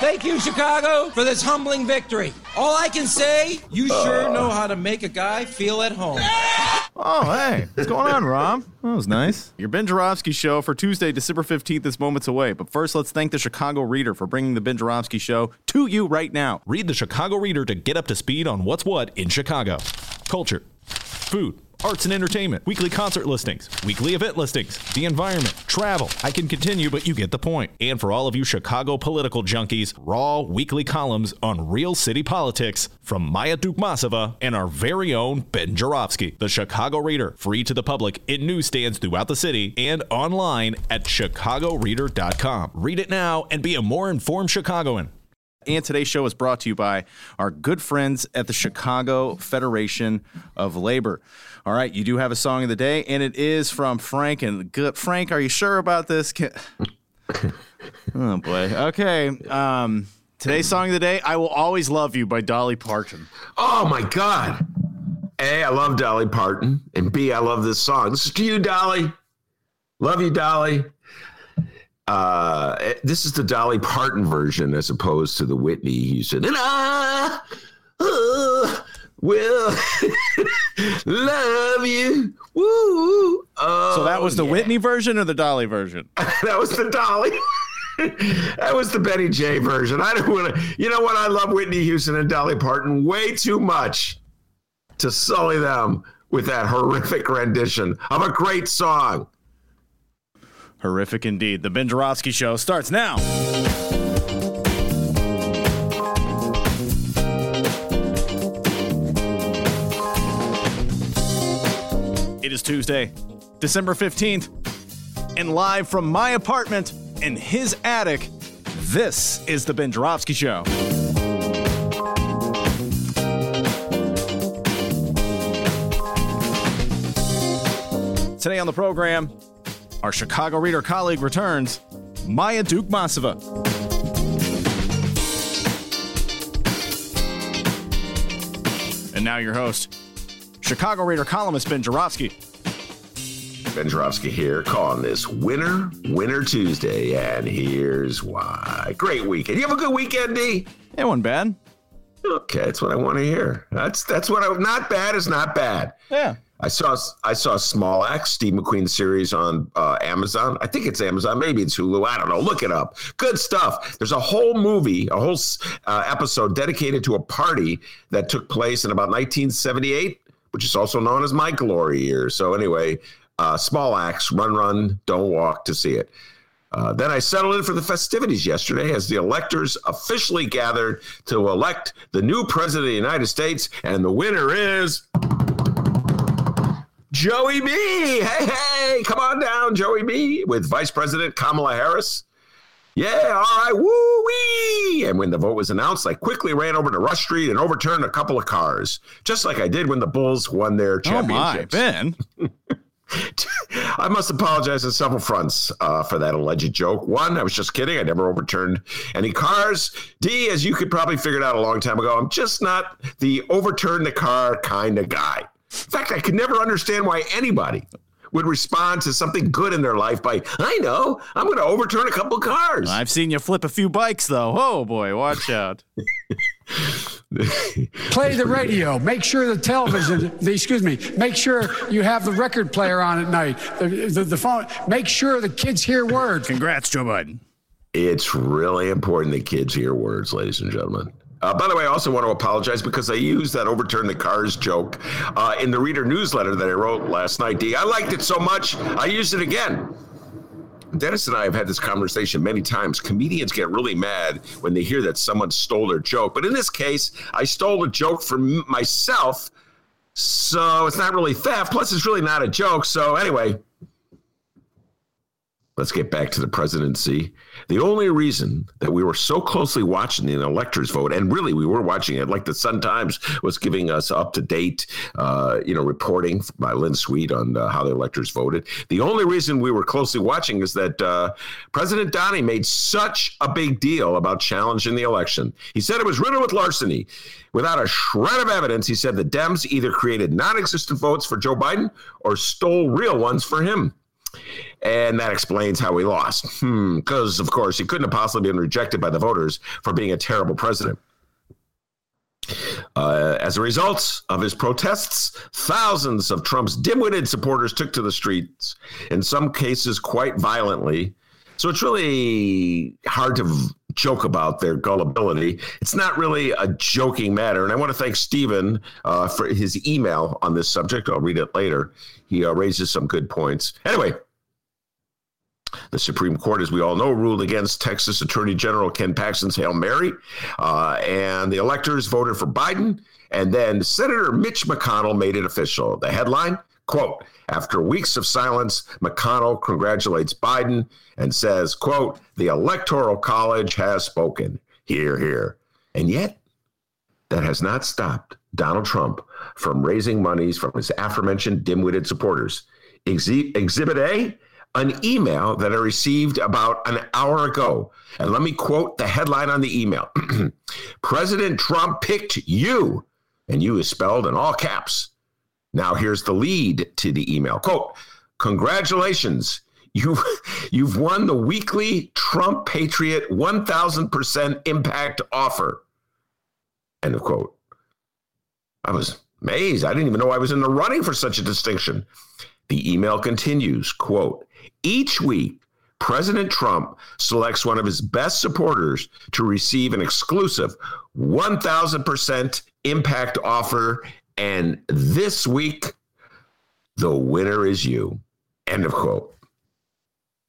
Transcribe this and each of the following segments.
Thank you, Chicago, for this humbling victory. All I can say, you sure uh. know how to make a guy feel at home. Oh, hey. What's going on, Rob? That was nice. Your Ben Joravsky show for Tuesday, December 15th is moments away. But first, let's thank the Chicago Reader for bringing the Ben Joravsky show to you right now. Read the Chicago Reader to get up to speed on what's what in Chicago culture, food, arts and entertainment, weekly concert listings, weekly event listings, the environment, travel. I can continue, but you get the point. And for all of you Chicago political junkies, raw weekly columns on real city politics from Maya Dukmasova and our very own Ben Joravsky. The Chicago Reader, free to the public in newsstands throughout the city and online at chicagoreader.com. Read it now and be a more informed Chicagoan. And today's show is brought to you by our good friends at the Chicago Federation of Labor. All right, you do have a song of the day, and it is from Frank. And good, Frank, are you sure about this? Can- oh boy. Okay. Um, today's song of the day, "I Will Always Love You" by Dolly Parton. Oh my God. A, I love Dolly Parton. And B, I love this song. This is to you, Dolly. Love you, Dolly. Uh, this is the Dolly Parton version as opposed to the Whitney Houston. And I uh, will love you. Woo. Oh, So that oh, was the yeah. Whitney version or the Dolly version? that was the Dolly. that was the Betty J version. I don't want to. You know what? I love Whitney Houston and Dolly Parton way too much to sully them with that horrific rendition of a great song. Horrific indeed. The Ben Joravsky Show starts now. Is Tuesday, December 15th, and live from my apartment in his attic, this is the Ben Joravsky Show. Today on the program, our Chicago Reader colleague returns, Maya Duke Dukmasova. And now your host, Chicago Reader columnist Ben Joravsky. Ben here, calling this Winner Winner Tuesday, and here's why. Great weekend. You have a good weekend, D. It wasn't bad. Okay, that's what I want to hear. That's that's what I. Not bad is not bad. Yeah. I saw I saw Small Axe, Steve McQueen series on uh, Amazon. I think it's Amazon, maybe it's Hulu. I don't know. Look it up. Good stuff. There's a whole movie, a whole uh, episode dedicated to a party that took place in about 1978, which is also known as my glory year. So anyway, uh, Small Axe, Run Run, Don't Walk to see it. Uh, then I settled in for the festivities yesterday as the electors officially gathered to elect the new president of the United States, and the winner is. Joey B. Hey, hey, come on down, Joey B. With Vice President Kamala Harris. Yeah, all right, woo wee. And when the vote was announced, I quickly ran over to Rush Street and overturned a couple of cars, just like I did when the Bulls won their Oh my. Ben. I must apologize on several fronts uh, for that alleged joke. One, I was just kidding. I never overturned any cars. D, as you could probably figure it out a long time ago, I'm just not the overturn the car kind of guy. In fact, I could never understand why anybody would respond to something good in their life by, I know, I'm going to overturn a couple cars. I've seen you flip a few bikes though. Oh boy, watch out. Play the radio. Make sure the television, the, excuse me, make sure you have the record player on at night. The, the, the phone, make sure the kids hear words. Congrats, Joe Biden. It's really important that kids hear words, ladies and gentlemen. Uh, by the way, I also want to apologize because I used that overturn the cars joke uh, in the reader newsletter that I wrote last night. D, I liked it so much, I used it again. Dennis and I have had this conversation many times. Comedians get really mad when they hear that someone stole their joke. But in this case, I stole a joke from myself. So it's not really theft. Plus, it's really not a joke. So, anyway, let's get back to the presidency. The only reason that we were so closely watching the electors vote, and really we were watching it, like the Sun Times was giving us up to date, uh, you know, reporting by Lynn Sweet on uh, how the electors voted. The only reason we were closely watching is that uh, President Donnie made such a big deal about challenging the election. He said it was riddled with larceny. Without a shred of evidence, he said the Dems either created non existent votes for Joe Biden or stole real ones for him. And that explains how he lost. Because, hmm, of course, he couldn't have possibly been rejected by the voters for being a terrible president. Uh, as a result of his protests, thousands of Trump's dim-witted supporters took to the streets, in some cases quite violently. So it's really hard to joke about their gullibility. It's not really a joking matter. And I want to thank Stephen uh, for his email on this subject. I'll read it later. He uh, raises some good points. Anyway, the Supreme Court, as we all know, ruled against Texas Attorney General Ken Paxton's Hail Mary, uh, and the electors voted for Biden. And then Senator Mitch McConnell made it official. The headline quote, after weeks of silence, McConnell congratulates Biden and says, quote, the Electoral College has spoken. Here, here. And yet, that has not stopped Donald Trump from raising monies from his aforementioned dim-witted supporters. Exhibit A an email that I received about an hour ago. And let me quote the headline on the email President Trump picked you, and you is spelled in all caps. Now, here's the lead to the email quote, Congratulations. You've, you've won the weekly Trump Patriot 1000% impact offer. End of quote. I was amazed. I didn't even know I was in the running for such a distinction. The email continues, quote, each week, President Trump selects one of his best supporters to receive an exclusive 1000% impact offer. And this week, the winner is you. End of quote.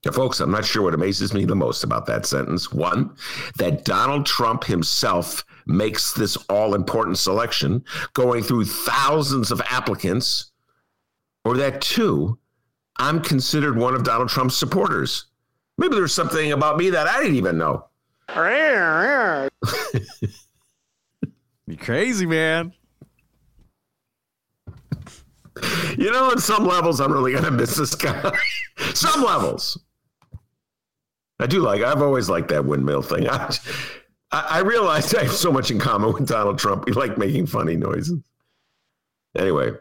Now, folks, I'm not sure what amazes me the most about that sentence. One, that Donald Trump himself makes this all important selection, going through thousands of applicants, or that two, I'm considered one of Donald Trump's supporters. Maybe there's something about me that I didn't even know. you crazy, man. You know, on some levels, I'm really going to miss this guy. some levels. I do like, I've always liked that windmill thing. I, I realized I have so much in common with Donald Trump. We like making funny noises. Anyway,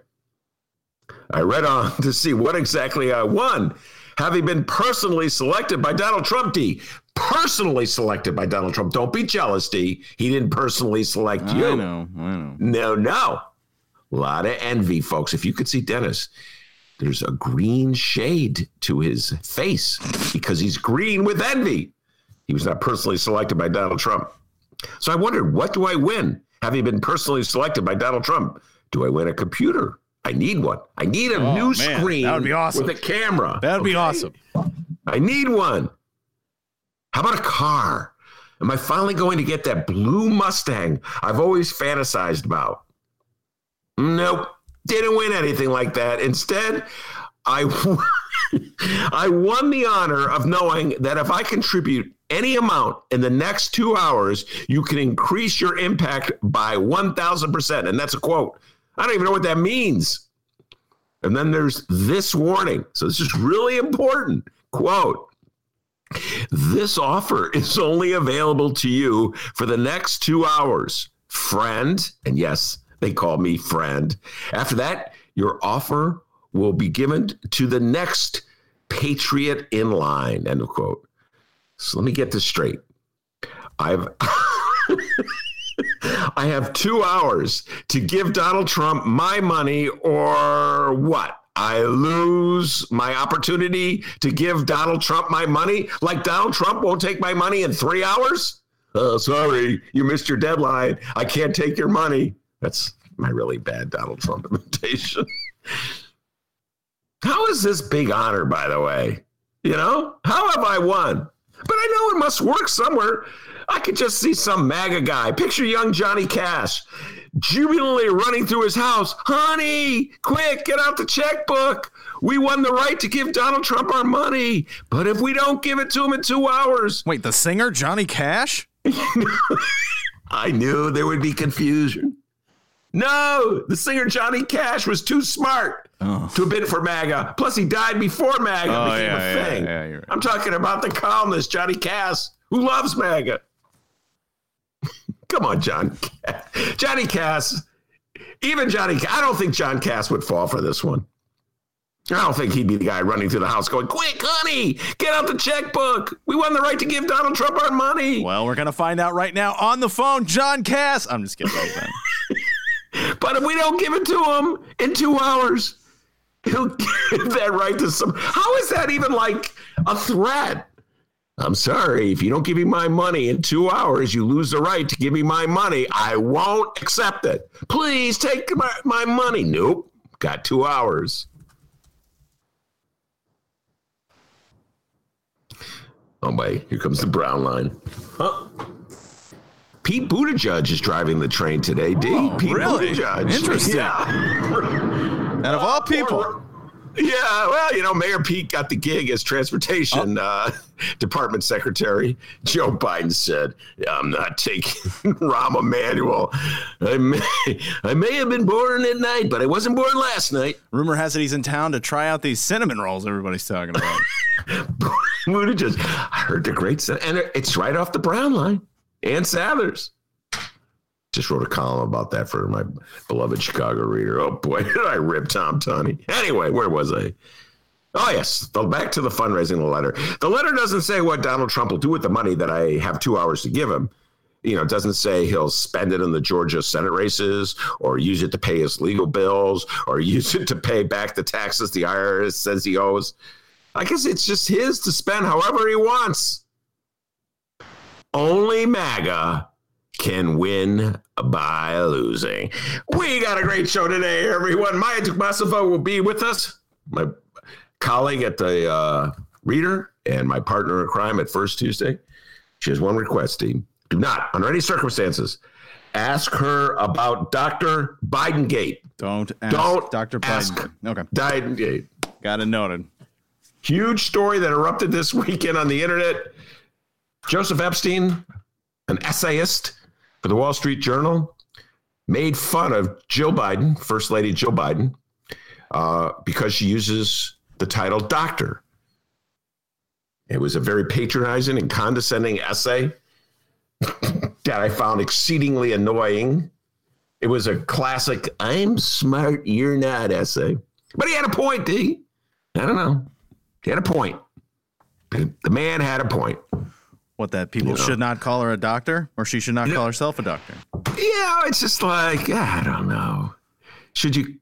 I read on to see what exactly I won. Having been personally selected by Donald Trump, D. Personally selected by Donald Trump. Don't be jealous, D. He didn't personally select you. I know. I know. No, no. A lot of envy, folks. If you could see Dennis, there's a green shade to his face because he's green with envy. He was not personally selected by Donald Trump. So I wondered, what do I win? Having been personally selected by Donald Trump, do I win a computer? I need one. I need a oh, new man, screen that would be awesome. with a camera. That would okay? be awesome. I need one. How about a car? Am I finally going to get that blue Mustang I've always fantasized about? Nope. Didn't win anything like that. Instead, I I won the honor of knowing that if I contribute any amount in the next 2 hours, you can increase your impact by 1000%. And that's a quote. I don't even know what that means. And then there's this warning. So this is really important. Quote This offer is only available to you for the next two hours. Friend, and yes, they call me friend. After that, your offer will be given to the next patriot in line. End of quote. So let me get this straight. I've I have two hours to give Donald Trump my money or what? I lose my opportunity to give Donald Trump my money? Like Donald Trump won't take my money in three hours? Oh, sorry, you missed your deadline. I can't take your money. That's my really bad Donald Trump imitation. How is this big honor, by the way? You know, how have I won? But I know it must work somewhere. I could just see some MAGA guy. Picture young Johnny Cash jubilantly running through his house. Honey, quick, get out the checkbook. We won the right to give Donald Trump our money. But if we don't give it to him in two hours, Wait, the singer Johnny Cash? I knew there would be confusion. No, the singer Johnny Cash was too smart oh. to bid for MAGA. Plus, he died before MAGA Oh, became yeah, a thing. yeah, you're right. I'm talking about the columnist Johnny Kass, who loves MAGA. Come on, John. Johnny Kass. Even Johnny. I don't think John Kass would fall for this one. I don't think he'd be the guy running through the house going, "Quick, honey, get out the checkbook. We won the right to give Donald Trump our money." Well, we're gonna find out right now on the phone. John Kass. I'm just kidding. But if we don't give it to him in two hours, he'll give that right to some. How is that even like a threat? I'm sorry. If you don't give me my money in two hours, you lose the right to give me my money. I won't accept it. Please take my, my money. Nope. Got two hours. Oh, wait. Here comes the brown line. Huh? Pete Buttigieg is driving the train today, D. Oh, Pete Oh, really? Buttigieg. Interesting. Yeah. And of all people, Yeah, well, you know, Mayor Pete got the gig as transportation uh, department secretary. Joe Biden said, "I'm not taking Rahm Emanuel. I may, I may have been born at night, but I wasn't born last night." rumor has it he's in town to try out these cinnamon rolls everybody's talking about. Buttigieg, I heard the great, and it's right off the brown line. Ann Sather's just wrote a column about that for my beloved Chicago reader. Oh boy, did I rip Tom Tunney. Anyway, where was I? Oh yes, the, back to the fundraising letter. The letter doesn't say what Donald Trump will do with the money that I have two hours to give him. You know, it doesn't say he'll spend it in the Georgia Senate races or use it to pay his legal bills or use it to pay back the taxes the IRS says he owes. I guess it's just his to spend however he wants. Only MAGA can win by losing. We got a great show today, everyone. Maya Dukmasova will be with us, my colleague at the uh, Reader and my partner in crime at First Tuesday. She has one request, Steve. Do not, under any circumstances, ask her about Dr. Biden Gate. Don't ask Don't Dr. Biden. Okay, Biden Gate. got it noted. Huge story that erupted this weekend on the internet. Joseph Epstein, an essayist for the Wall Street Journal, made fun of Jill Biden, First Lady Jill Biden, uh, because she uses the title doctor. It was a very patronizing and condescending essay that I found exceedingly annoying. It was a classic, I'm smart, you're not essay. But he had a point, D. I don't know. He had a point. The man had a point. What that people should not call her a doctor, or she should not call herself a doctor. Yeah, it's just like, I don't know. Should you,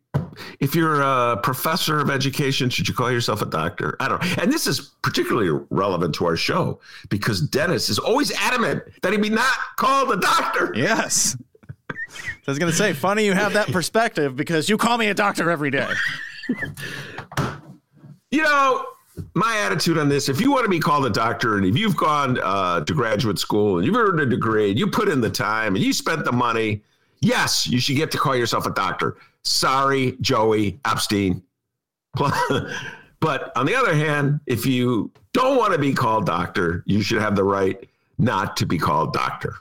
if you're a professor of education, should you call yourself a doctor? I don't know. And this is particularly relevant to our show because Dennis is always adamant that he be not called a doctor. Yes. I was gonna say, funny you have that perspective because you call me a doctor every day. You know, my attitude on this if you want to be called a doctor and if you've gone uh, to graduate school and you've earned a degree and you put in the time and you spent the money, yes, you should get to call yourself a doctor. Sorry, Joey Epstein. but on the other hand, if you don't want to be called doctor, you should have the right not to be called doctor.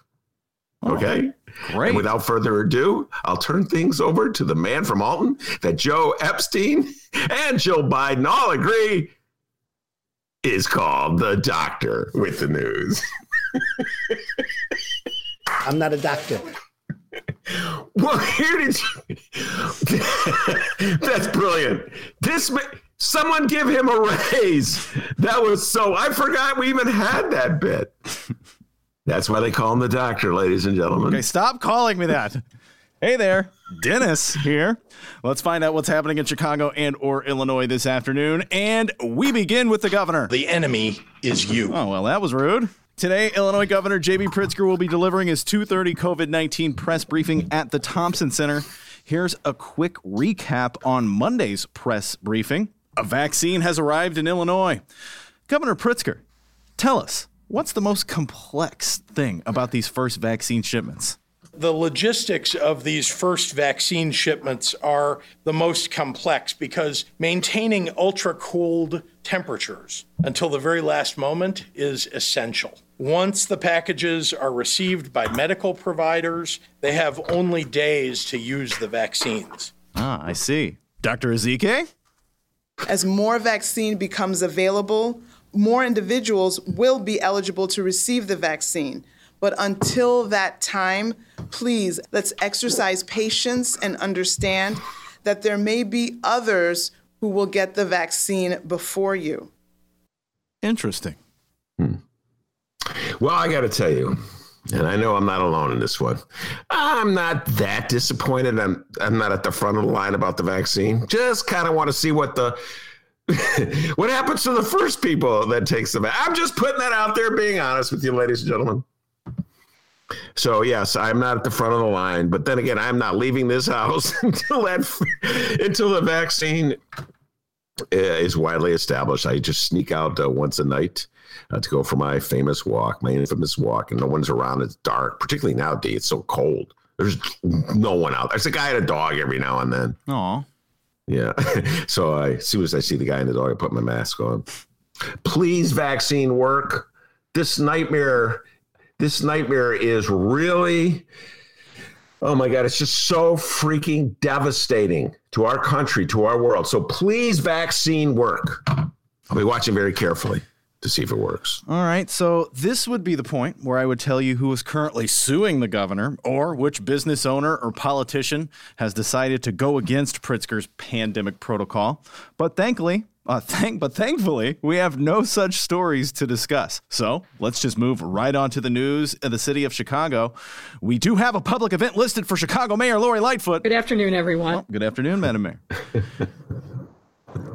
Okay? Great. And without further ado, I'll turn things over to the man from Alton that Joe Epstein and Jill Biden all agree is called the doctor with the news. I'm not a doctor. Well, here did you. That's brilliant. This ma- someone give him a raise. That was so. I forgot we even had that bit. That's why they call him the doctor, ladies and gentlemen. Okay, stop calling me that. Hey there, Dennis here. Let's find out what's happening in Chicago and or Illinois this afternoon. And we begin with the governor. The enemy is you. Oh, well, that was rude. Today, Illinois Governor J.B. Pritzker will be delivering his 2:30 COVID-19 press briefing at the Thompson Center. Here's a quick recap on Monday's press briefing. A vaccine has arrived in Illinois. Governor Pritzker, tell us, what's the most complex thing about these first vaccine shipments? The logistics of these first vaccine shipments are the most complex because maintaining ultra cooled temperatures until the very last moment is essential. Once the packages are received by medical providers, they have only days to use the vaccines. Ah, I see. Dr. Ezike? As more vaccine becomes available, more individuals will be eligible to receive the vaccine. But until that time, please let's exercise patience and understand that there may be others who will get the vaccine before you. Interesting. Hmm. Well, I got to tell you, and I know I'm not alone in this one. I'm not that disappointed. I'm I'm not at the front of the line about the vaccine. Just kind of want to see what the what happens to the first people that takes them? I'm just putting that out there, being honest with you, ladies and gentlemen. So yes, I'm not at the front of the line, but then again, I'm not leaving this house until that until the vaccine uh, is widely established. I just sneak out uh, once a night uh, to go for my famous walk, my infamous walk, and no one's around. It's dark, particularly nowadays. It's so cold. There's no one out. There's a guy and a dog every now and then. Aw. Yeah. so I, as soon as I see the guy in the dog, I put my mask on. Please, vaccine work. This nightmare, this nightmare is really, oh my God, it's just so freaking devastating to our country, to our world. So please, vaccine work. I'll be watching very carefully to see if it works. All right. So this would be the point where I would tell you who is currently suing the governor or which business owner or politician has decided to go against Pritzker's pandemic protocol. But thankfully, uh, thank, but thankfully, we have no such stories to discuss. So let's just move right on to the news in the city of Chicago. We do have a public event listed for Chicago Mayor Lori Lightfoot. Good afternoon, everyone. Well, good afternoon, Madam Mayor.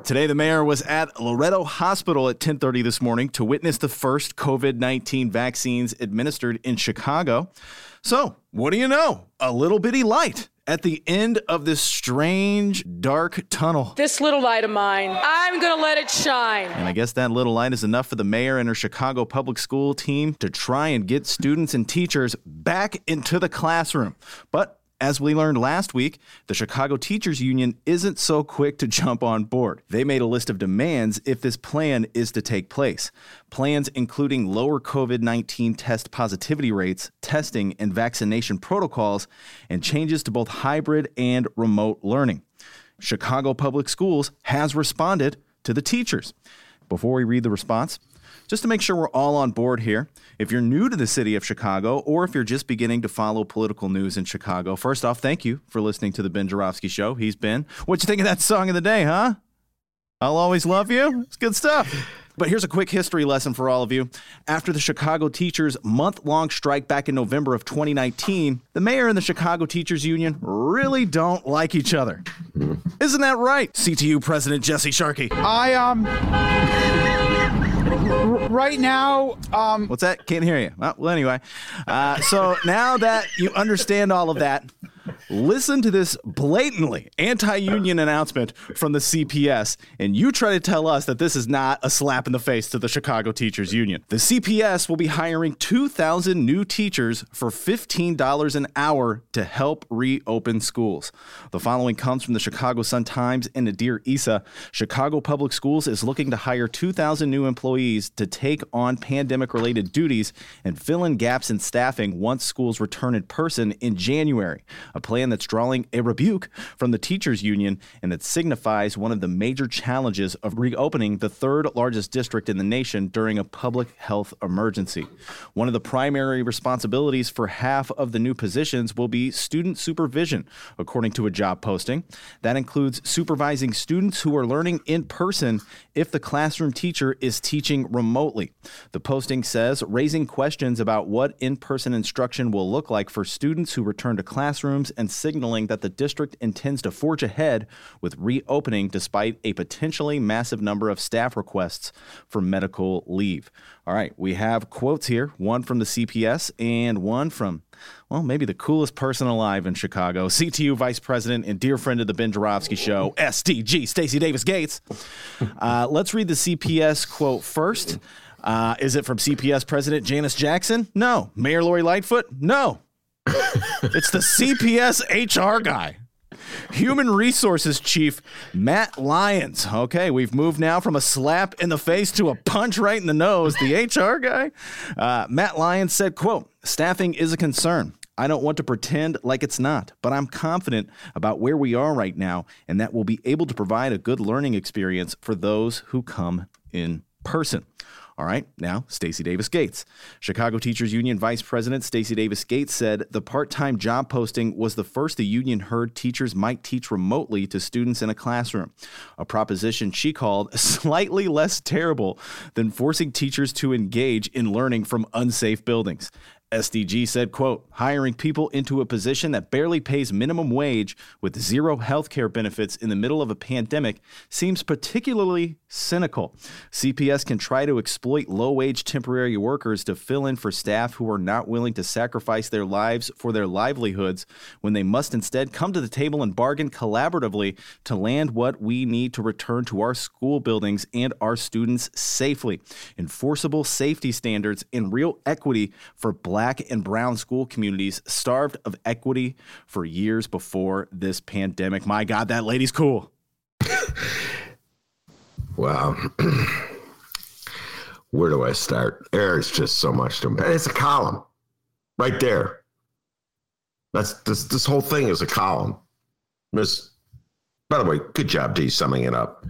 Today, the mayor was at Loretto Hospital at 10:30 this morning to witness the first COVID-19 vaccines administered in Chicago. So, what do you know? A little bitty light at the end of this strange, dark tunnel. This little light of mine, I'm going to let it shine. And I guess that little light is enough for the mayor and her Chicago public school team to try and get students and teachers back into the classroom. But as we learned last week, the Chicago Teachers Union isn't so quick to jump on board. They made a list of demands if this plan is to take place. Plans including lower COVID 19 test positivity rates, testing and vaccination protocols, and changes to both hybrid and remote learning. Chicago Public Schools has responded to the teachers. Before we read the response, just to make sure we're all on board here, if you're new to the city of Chicago or if you're just beginning to follow political news in Chicago, first off, thank you for listening to the Ben Joravsky Show. He's Ben. What you think of that song of the day, huh? I'll always love you. It's good stuff. But here's a quick history lesson for all of you. After the Chicago teachers' month long strike back in November of 2019, the mayor and the Chicago Teachers Union really don't like each other. Isn't that right, CTU President Jesse Sharkey? I, um, right now, um, What's that? Can't hear you. Well, well anyway. Uh, so now that you understand all of that, listen to this blatantly anti union announcement from the CPS, and you try to tell us that this is not a slap in the face to the Chicago Teachers Union. The CPS will be hiring 2,000 new teachers for $15 an hour to help reopen schools. The following comes from the Chicago Sun Times and Nader Issa. Chicago Public Schools is looking to hire 2,000 new employees to take on pandemic related duties and fill in gaps in staffing once schools return in person in January a plan that's drawing a rebuke from the teachers union and that signifies one of the major challenges of reopening the third largest district in the nation during a public health emergency. One of the primary responsibilities for half of the new positions will be student supervision, according to a job posting. That includes supervising students who are learning in person if the classroom teacher is teaching remotely. The posting says raising questions about what in person instruction will look like for students who return to classrooms and signaling that the district intends to forge ahead with reopening despite a potentially massive number of staff requests for medical leave. All right, we have quotes here one from the CPS and one from, well, maybe the coolest person alive in Chicago, CTU Vice President and dear friend of the Ben Joravsky Show, SDG, Stacy Davis Gates. Uh, let's read the CPS quote first. Uh, is it from CPS President Janice Jackson? No. Mayor Lori Lightfoot? No. It's the CPS HR guy. Human Resources Chief Matt Lyons. Okay, we've moved now from a slap in the face to a punch right in the nose. The HR guy, uh, Matt Lyons said, "quote Staffing is a concern. I don't want to pretend like it's not, but I'm confident about where we are right now, and that we'll be able to provide a good learning experience for those who come in person." All right, now Stacy Davis Gates. Chicago Teachers Union Vice President Stacy Davis Gates said the part time job posting was the first the union heard teachers might teach remotely to students in a classroom, a proposition she called slightly less terrible than forcing teachers to engage in learning from unsafe buildings. SDG said, quote, hiring people into a position that barely pays minimum wage with zero health care benefits in the middle of a pandemic seems particularly cynical. CPS can try to exploit low wage temporary workers to fill in for staff who are not willing to sacrifice their lives for their livelihoods when they must instead come to the table and bargain collaboratively to land what we need to return to our school buildings and our students safely. Enforceable safety standards and real equity for black and brown school communities starved of equity for years before this pandemic. My God, that lady's cool. Wow. Where do I start? There's just so much to It's a column right there. That's this this whole thing is a column. Miss by the way, good job, D, summing it up.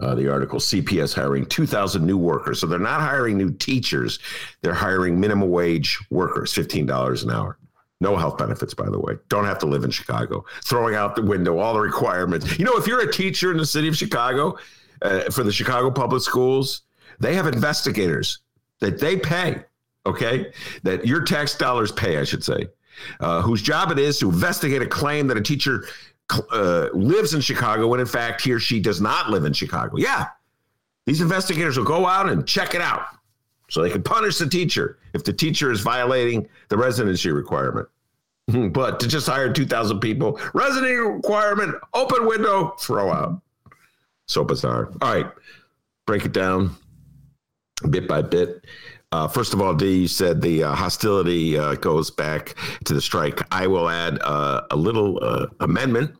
Uh, the article CPS hiring 2,000 new workers. So they're not hiring new teachers, they're hiring minimum wage workers, $15 an hour. No health benefits, by the way. Don't have to live in Chicago. Throwing out the window all the requirements. You know, if you're a teacher in the city of Chicago, uh, for the Chicago public schools, they have investigators that they pay, okay? That your tax dollars pay, I should say, uh, whose job it is to investigate a claim that a teacher uh, lives in Chicago when in fact he or she does not live in Chicago. Yeah. These investigators will go out and check it out so they can punish the teacher if the teacher is violating the residency requirement. but to just hire 2,000 people, residency requirement, open window, throw out. So bizarre. All right, break it down bit by bit. Uh, first of all, D, you said the uh, hostility uh, goes back to the strike. I will add uh, a little uh, amendment.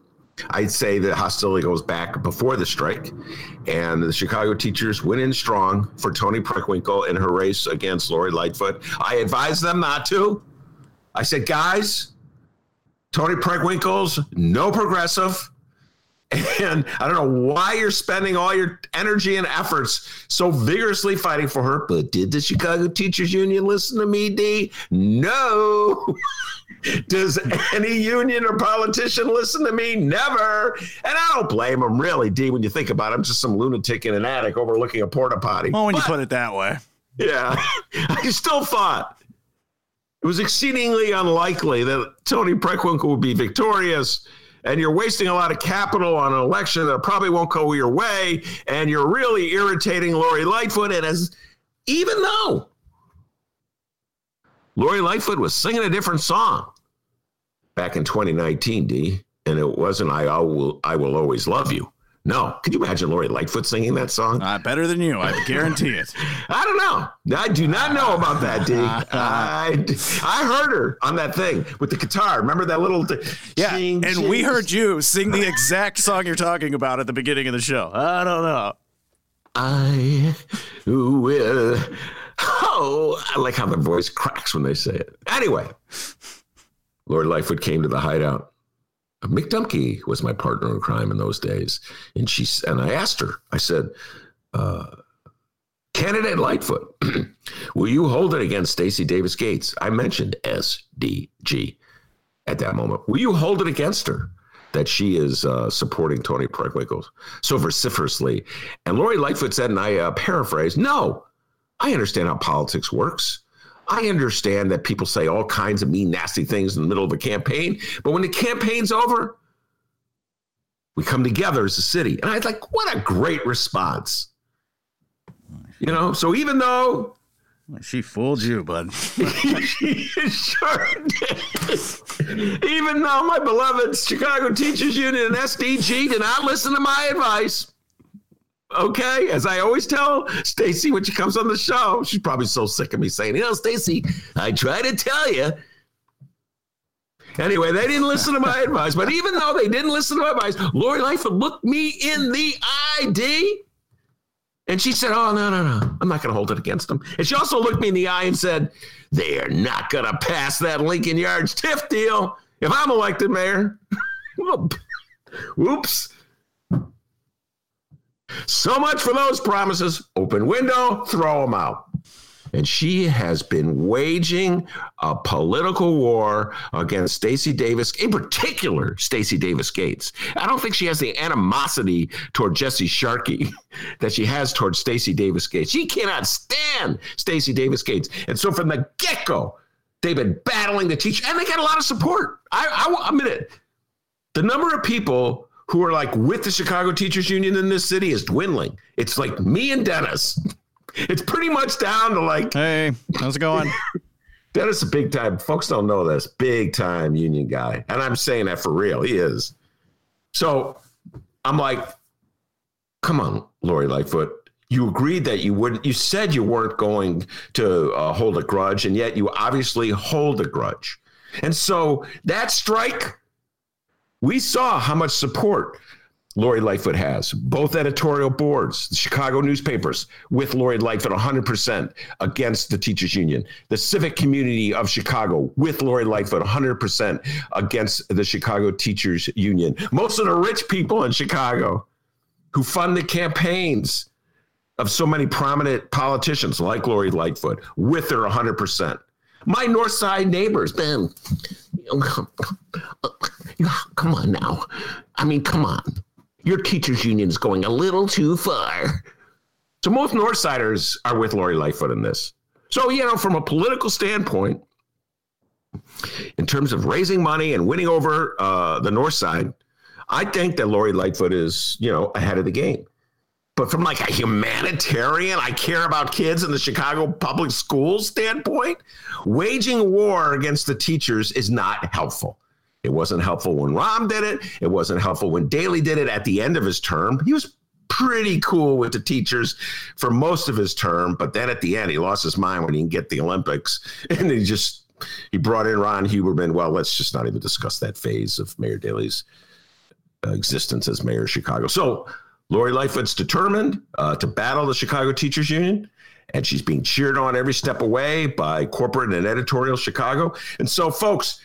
I'd say that hostility goes back before the strike, and the Chicago teachers went in strong for Toni Preckwinkle in her race against Lori Lightfoot. I advised them not to. I said, guys, Toni Preckwinkle's no progressive. And I don't know why you're spending all your energy and efforts so vigorously fighting for her. But did the Chicago Teachers Union listen to me, D? No. Does any union or politician listen to me? Never. And I don't blame them, really, D, when you think about it. I'm just some lunatic in an attic overlooking a porta potty. Well, when but, you put it that way. Yeah. I still thought it was exceedingly unlikely that Toni Preckwinkle would be victorious and you're wasting a lot of capital on an election that probably won't go your way, and you're really irritating Lori Lightfoot. And as even though Lori Lightfoot was singing a different song back in 2019, D, and it wasn't "I, will I will always love you." No. Could you imagine Lori Lightfoot singing that song? Uh, better than you. I guarantee it. I don't know. I do not know about that, D. I, I heard her on that thing with the guitar. Remember that little. Th- yeah. and we heard you sing the exact song you're talking about at the beginning of the show. I don't know. I will. Oh, I like how the voice cracks when they say it. Anyway, Lori Lightfoot came to the hideout Mick Dumke was my partner in crime in those days, and she and I asked her. I said, uh, "Candidate Lightfoot, will you hold it against Stacy Davis Gates?" I mentioned SDG at that moment. Will you hold it against her that she is uh, supporting Toni Preckwinkle so vociferously? And Lori Lightfoot said, and I uh, paraphrase, "No, I understand how politics works." I understand that people say all kinds of mean, nasty things in the middle of a campaign, but when the campaign's over, we come together as a city. And I was like, what a great response. You know, so even though she fooled you, bud. she sure did. Even though my beloved Chicago Teachers Union and SDG did not listen to my advice, Okay, as I always tell Stacy when she comes on the show, she's probably so sick of me saying, "You know, Stacy, I try to tell you." Anyway, they didn't listen to my advice. But even though they didn't listen to my advice, Lori Lightfoot looked me in the eye, D. And she said, Oh, no, no, no. I'm not going to hold it against them. And she also looked me in the eye and said, They're not going to pass that Lincoln Yards TIF deal if I'm elected mayor. Whoops. So much for those promises. Open window, throw them out. And she has been waging a political war against Stacy Davis, in particular, Stacy Davis Gates. I don't think she has the animosity toward Jesse Sharkey that she has toward Stacy Davis Gates. She cannot stand Stacy Davis Gates. And so from the get go, they've been battling the teacher, and they got a lot of support. I, I admit it. The number of people who are like with the Chicago Teachers Union in this city is dwindling. It's like me and Dennis. It's pretty much down to like, hey, how's it going? Dennis is a big time. Folks don't know this. Big time union guy, and I'm saying that for real. He is. So I'm like, come on, Lori Lightfoot. You agreed that you wouldn't. You said you weren't going to uh, hold a grudge, and yet you obviously hold a grudge. And so that strike, we saw how much support Lori Lightfoot has. Both editorial boards, the Chicago newspapers with Lori Lightfoot 100% against the teachers union. The civic community of Chicago with Lori Lightfoot 100% against the Chicago teachers union. Most of the rich people in Chicago who fund the campaigns of so many prominent politicians like Lori Lightfoot with her 100%. My North Side neighbors, Ben. come on now. I mean, come on your teachers union is going a little too far. So most Northsiders are with Lori Lightfoot in this. So, you know, from a political standpoint, in terms of raising money and winning over uh, the North Side, I think that Lori Lightfoot is, you know, ahead of the game. But from like a humanitarian, I care about kids in the Chicago public schools standpoint, waging war against the teachers is not helpful. It wasn't helpful when Rahm did it. It wasn't helpful when Daley did it at the end of his term. He was pretty cool with the teachers for most of his term, but then at the end, he lost his mind when he didn't get the Olympics, and he just he brought in Ron Huberman. Well, let's just not even discuss that phase of Mayor Daley's uh, existence as mayor of Chicago. So Lori Lightfoot's determined uh, to battle the Chicago Teachers Union. And she's being cheered on every step away by corporate and editorial Chicago. And so, folks,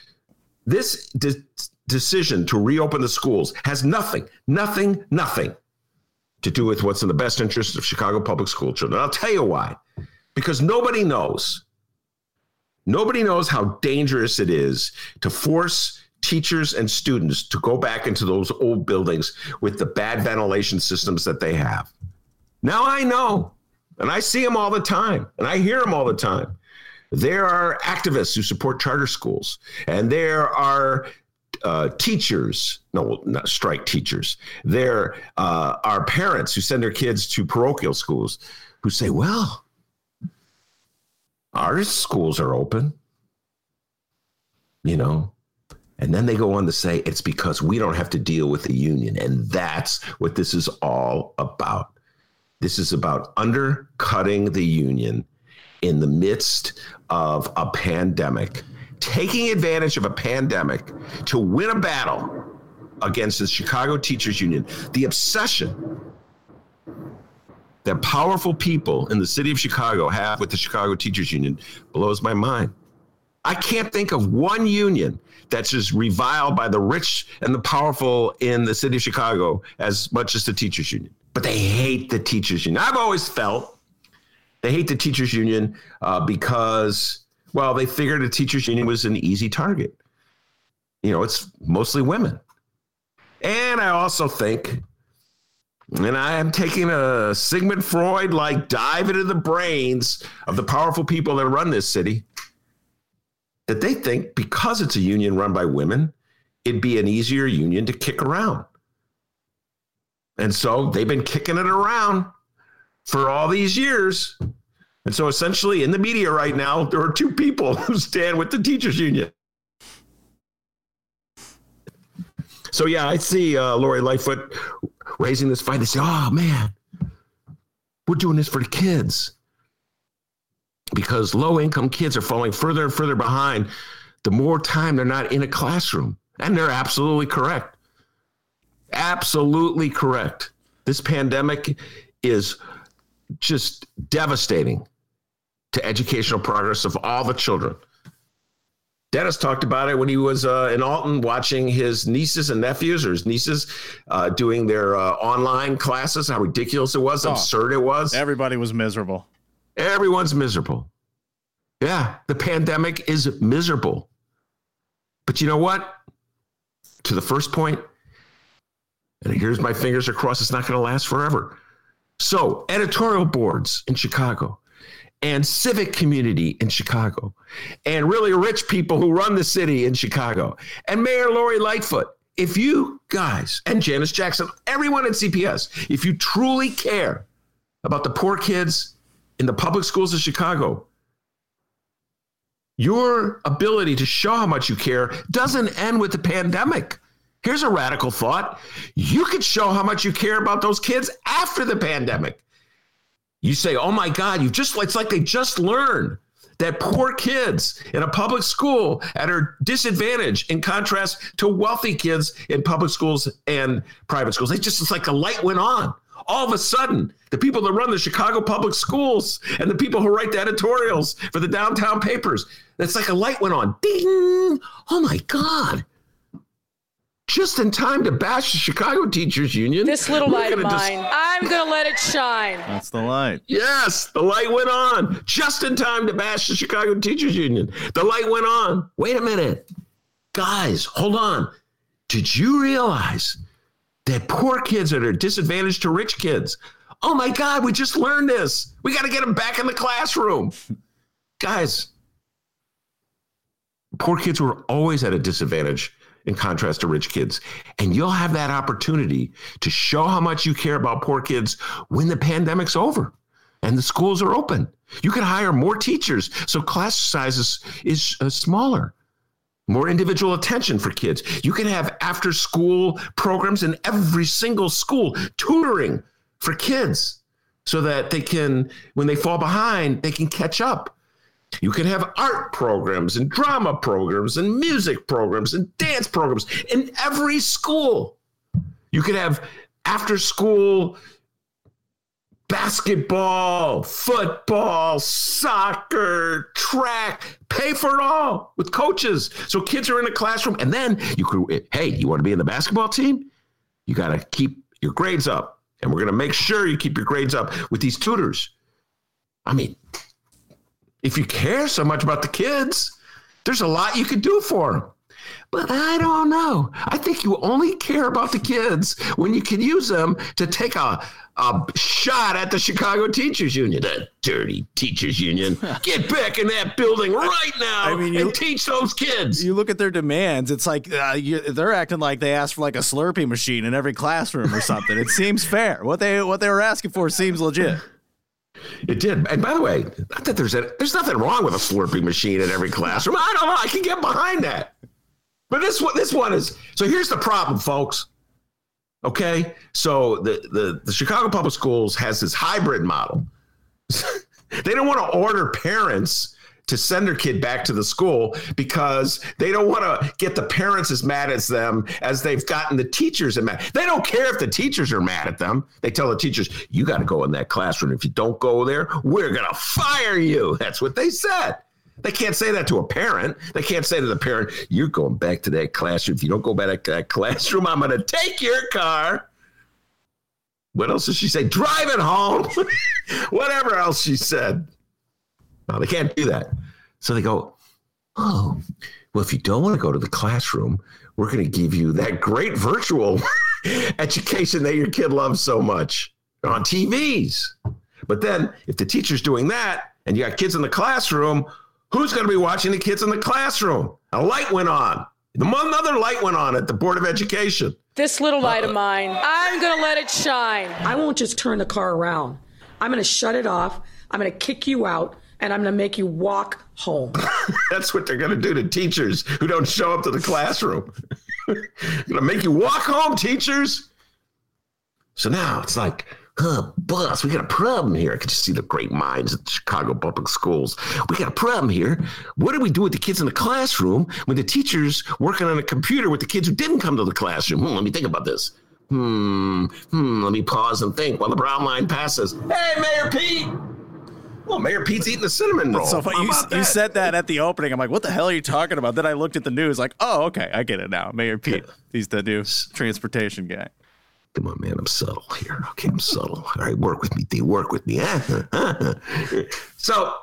this de- decision to reopen the schools has nothing, nothing, nothing to do with what's in the best interest of Chicago public school children. I'll tell you why. Because nobody knows. Nobody knows how dangerous it is to force teachers and students to go back into those old buildings with the bad ventilation systems that they have. Now I know, and I see them all the time, and I hear them all the time. There are activists who support charter schools, and there are uh, teachers, no, not strike teachers. There uh, are parents who send their kids to parochial schools who say, well, our schools are open, you know. And then they go on to say it's because we don't have to deal with the union. And that's what this is all about. This is about undercutting the union in the midst of a pandemic, taking advantage of a pandemic to win a battle against the Chicago Teachers Union. The obsession that powerful people in the city of Chicago have with the Chicago Teachers Union blows my mind. I can't think of one union that's just reviled by the rich and the powerful in the city of Chicago as much as the teachers union. But they hate the teachers union. I've always felt they hate the teachers union uh, because, well, they figured the teachers union was an easy target. You know, it's mostly women. And I also think, and I am taking a Sigmund Freud like dive into the brains of the powerful people that run this city, that they think because it's a union run by women, it'd be an easier union to kick around. And so they've been kicking it around for all these years. And so essentially in the media right now, there are two people who stand with the teachers union. So yeah, I see uh, Lori Lightfoot raising this fight. They say, "Oh man, we're doing this for the kids because low-income kids are falling further and further behind the more time they're not in a classroom. And they're absolutely correct. Absolutely correct. This pandemic is just devastating to educational progress of all the children. Dennis talked about it when he was uh, in Alton watching his nieces and nephews or his nieces uh, doing their uh, online classes, how ridiculous it was, Oh. absurd it was. Everybody was miserable. Everyone's miserable. Yeah, the pandemic is miserable. But you know what? To the first point, and here's my fingers are crossed, it's not going to last forever. So, editorial boards in Chicago and civic community in Chicago and really rich people who run the city in Chicago and Mayor Lori Lightfoot. If you guys and Janice Jackson, everyone at CPS, if you truly care about the poor kids in the public schools of Chicago, your ability to show how much you care doesn't end with the pandemic. Here's a radical thought. You could show how much you care about those kids after the pandemic. You say, oh my God, you just, it's like they just learned that poor kids in a public school at a disadvantage in contrast to wealthy kids in public schools and private schools. They just, it's like a light went on. All of a sudden, the people that run the Chicago public schools and the people who write the editorials for the downtown papers, it's like a light went on. Ding! Oh my God. Just in time to bash the Chicago Teachers Union. This little We're light of gonna dis- mine, I'm going to let it shine. That's the light. Yes, the light went on just in time to bash the Chicago Teachers Union. The light went on. Wait a minute. Guys, hold on. Did you realize that poor kids that are disadvantaged to rich kids? Oh my God, we just learned this. We got to get them back in the classroom. Guys, poor kids were always at a disadvantage in contrast to rich kids. And you'll have that opportunity to show how much you care about poor kids when the pandemic's over and the schools are open. You can hire more teachers so class sizes is uh, smaller. More individual attention for kids. You can have after school programs in every single school, tutoring for kids so that they can, when they fall behind, they can catch up. You can have art programs and drama programs and music programs and dance programs in every school. You could have after school basketball, football, soccer, track, pay for it all with coaches. So kids are in a classroom and then you could hey, you want to be in the basketball team? You got to keep your grades up. And we're going to make sure you keep your grades up with these tutors. I mean, if you care so much about the kids, there's a lot you could do for them. But I don't know. I think you only care about the kids when you can use them to take a, a shot at the Chicago Teachers Union. That dirty teachers union. Get back in that building right now I mean, you- and teach those kids. You look at their demands. It's like uh, you, they're acting like they asked for like a Slurpee machine in every classroom or something. it seems fair. What they what they were asking for seems legit. It did. And by the way, not that there's a, there's nothing wrong with a Slurpee machine in every classroom. I don't know. I can get behind that. But this one, this one is so. Here's the problem, folks. Okay, so the the, the Chicago Public Schools has this hybrid model. they don't want to order parents to send their kid back to the school because they don't want to get the parents as mad as them as they've gotten the teachers mad. They don't care if the teachers are mad at them. They tell the teachers, "You got to go in that classroom. If you don't go there, we're gonna fire you." That's what they said. They can't say that to a parent. They can't say to the parent, "You're going back to that classroom. If you don't go back to that classroom, I'm gonna take your car." What else did she say? Drive it home. Whatever else she said. No, they can't do that. So they go, oh, well, if you don't want to go to the classroom, we're going to give you that great virtual education that your kid loves so much on TVs. But then if the teacher's doing that and you got kids in the classroom, who's going to be watching the kids in the classroom? A light went on. Another light went on at the Board of Education. This little light of uh, mine, I'm going to let it shine. I won't just turn the car around. I'm going to shut it off. I'm going to kick you out and I'm going to make you walk home. That's what they're going to do to teachers who don't show up to the classroom. going to make you walk home, teachers. So now it's like, huh, boss, we got a problem here. I could just see the great minds at the Chicago Public Schools. We got a problem here. What do we do with the kids in the classroom when the teacher's working on a computer with the kids who didn't come to the classroom? Hmm, let me think about this. Hmm, hmm, let me pause and think while the brown line passes. Hey, Mayor Pete! Well, Mayor Pete's eating the cinnamon roll. So you, you said that at the opening. I'm like, what the hell are you talking about? Then I looked at the news, like, oh, okay, I get it now. Mayor Pete, he's the new transportation guy. Come on, man. I'm subtle here. Okay, I'm subtle. All right, work with me, D. Work with me. so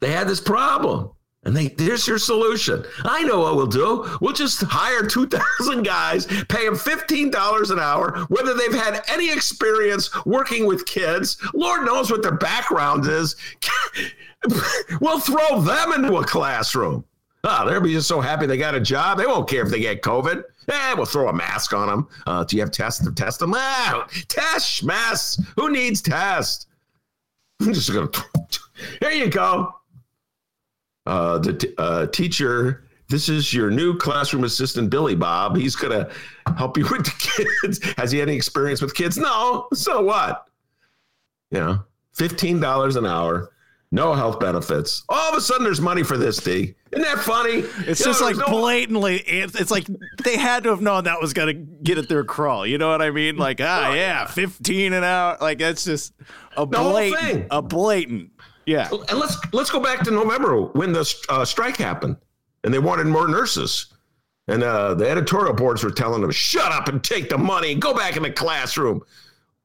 they had this problem. And they there's your solution. I know what we'll do. We'll just hire 2,000 guys, pay them $15 an hour, whether they've had any experience working with kids. Lord knows what their background is. we'll throw them into a classroom. Ah, oh, they'll be just so happy they got a job. They won't care if they get COVID. Eh, we'll throw a mask on them. Uh, do you have tests to test them? Ah, test, mess. Who needs test? I'm just gonna. Here you go. Uh, the t- uh, teacher. This is your new classroom assistant, Billy Bob. He's gonna help you with the kids. Has he any experience with kids? No. So what? You know, fifteen dollars an hour, no health benefits. All of a sudden, there's money for this. D. Isn't that funny? It's You just know, like no- blatantly. It's, like they had to have known that was gonna get at their crawl. You know what I mean? Like, ah, yeah, fifteen an hour. Like that's just a blatant, a blatant. Yeah. And let's let's go back to November when the uh, strike happened, and they wanted more nurses, and uh, the editorial boards were telling them, "Shut up and take the money. Go back in the classroom."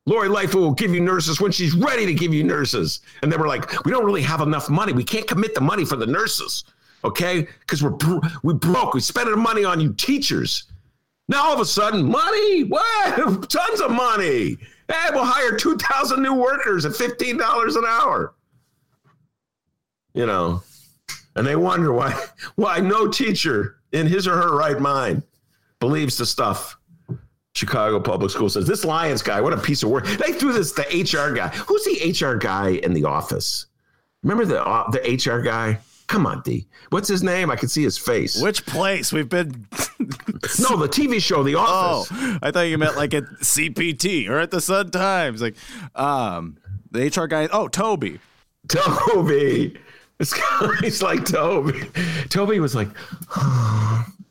Lori Lightfoot will give you nurses when she's ready to give you nurses. And they were like, "We don't really have enough money. We can't commit the money for the nurses, okay? Because we're we broke. We spent the money on you teachers. Now all of a sudden, money? What? Tons of money. Hey, we'll hire two thousand new workers at fifteen dollars an hour." you know, and they wonder why why no teacher in his or her right mind believes the stuff Chicago Public School says. This Lyons guy, what a piece of work! They threw this the HR guy. Who's the HR guy in the office? Remember the uh, the HR guy? Come on, D. What's his name? I can see his face. Which place we've been? no, the TV show The Office. Oh, I thought you meant like at CPT or at the Sun Times. Like, um, the HR guy. Oh, Toby. Toby. This guy's like Toby. Toby was like,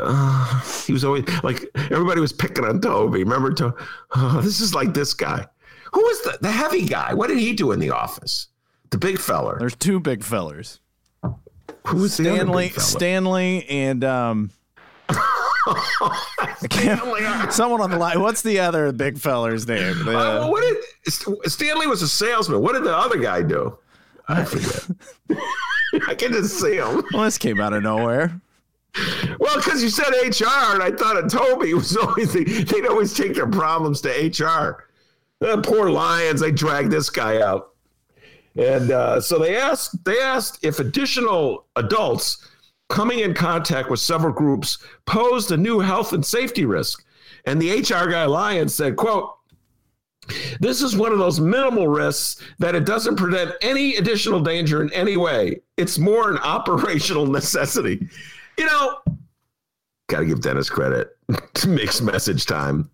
uh, he was always like everybody was picking on Toby. Remember, to, oh, this is like this guy. Who was the the heavy guy? What did he do in the office? The big feller. There's two big fellers. Who was Stanley? Stanley and um. Someone on the line. What's the other big feller's name? The- Uh, what did Stanley was a salesman? What did the other guy do? I forget. I can just see him. well, this came out of nowhere. Well, because you said HR, and I thought of Toby was always they'd always take their problems to HR. Uh, poor Lyons, they dragged this guy out, and uh, so they asked they asked if additional adults coming in contact with several groups posed a new health and safety risk, and the HR guy Lyons said, "quote." This is one of those minimal risks that it doesn't prevent any additional danger in any way. It's more an operational necessity. You know, got to give Dennis credit. Mixed message time.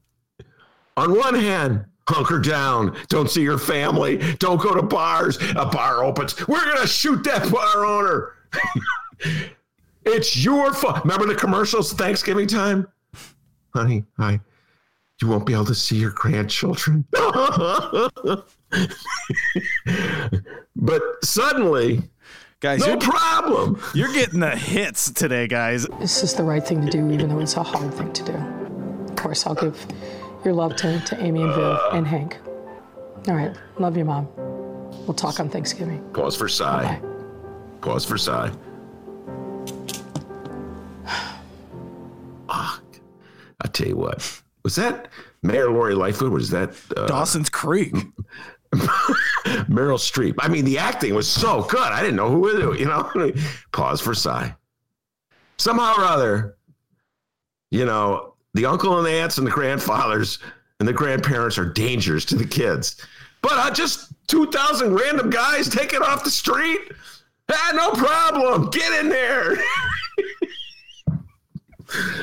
On one hand, hunker down. Don't see your family. Don't go to bars. A bar opens. We're to shoot that bar owner. it's your fault. Remember the commercials Thanksgiving time? Honey, I you won't be able to see your grandchildren. but suddenly, guys, no you're- problem. You're getting the hits today, guys. This is the right thing to do, even though it's a hard thing to do. Of course, I'll give your love to, to Amy and Viv and Hank. All right. Love you, Mom. We'll talk on Thanksgiving. Pause for sigh. Pause for sigh. Ah, I tell you what. Was that Mayor Lori Lightfoot? Was that uh, Dawson's Creek? Meryl Streep? I mean, the acting was so good. I didn't know who was it. You know. Pause for sigh. Somehow or other, you know, the uncle and the aunts and the grandfathers and the grandparents are dangers to the kids. But uh, just 2,000 random guys taken off the street? Ah, no problem. Get in there.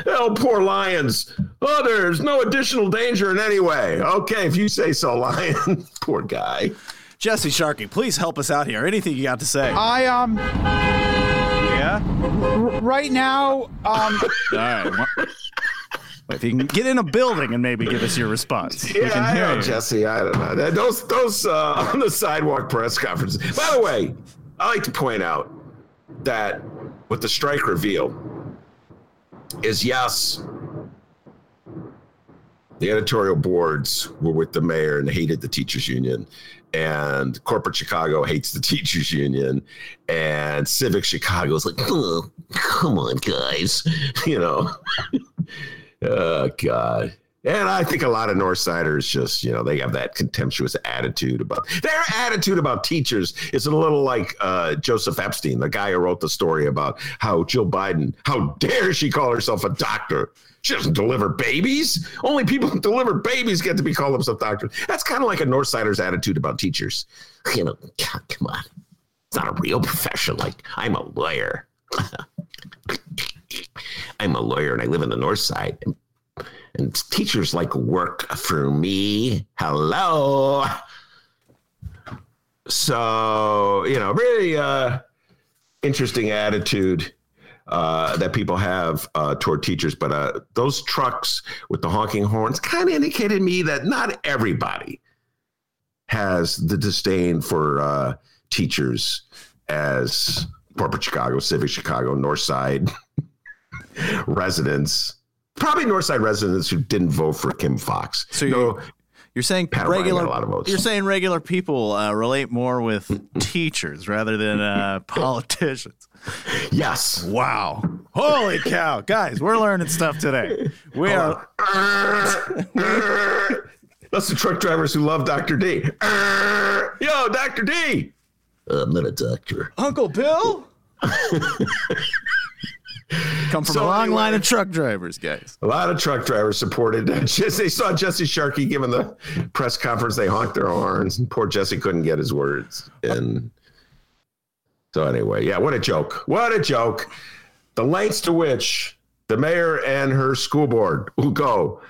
oh, poor Lyons. Oh, there's no additional danger in any way. Okay, if you say so, Lion. Poor guy. Jesse Sharkey, please help us out here. Anything you got to say? I um. Yeah. R- right now, um. All right. Well, if you can get in a building and maybe give us your response, we Yeah, can I hear know, you. Jesse. I don't know. That- Those those uh, on the sidewalk press conferences. By the way, I like to point out that with the strike reveal is yes, the editorial boards were with the mayor and hated the teachers union and corporate chicago hates the teachers union and civic chicago is like oh, come on guys you know? Oh god and I think a lot of Northsiders just, you know, they have that contemptuous attitude about their attitude about teachers is a little like uh, Joseph Epstein, the guy who wrote the story about how Jill Biden, how dare she call herself a doctor? She doesn't deliver babies. Only people who deliver babies get to be called themselves doctors. That's kind of like a Northsider's attitude about teachers. You know, God, come on. It's not a real profession. Like, I'm a lawyer. I'm a lawyer and I live in the North Side. And, teachers like work for me. Hello. So, you know, really uh, interesting attitude uh, that people have uh, toward teachers. But uh, those trucks with the honking horns kind of indicated me that not everybody has the disdain for uh, teachers as corporate Chicago, civic Chicago, North Side residents. Probably Northside residents who didn't vote for Kim Foxx. So you're, you're saying Pat regular a lot of votes. You're saying regular people uh, relate more with teachers rather than uh, politicians. Yes. Wow. Holy cow, guys, we're learning stuff today. We are. That's the truck drivers who love Dr. D. Yo, Dr. D. I'm not a doctor. Uncle Bill. Come from So a long anyway- line of truck drivers, guys. A lot of truck drivers supported. Just, they saw Jesse Sharkey giving the press conference. They honked their horns, and poor Jesse couldn't get his words. And so, anyway, yeah, what a joke! What a joke! The lengths to which the mayor and her school board will go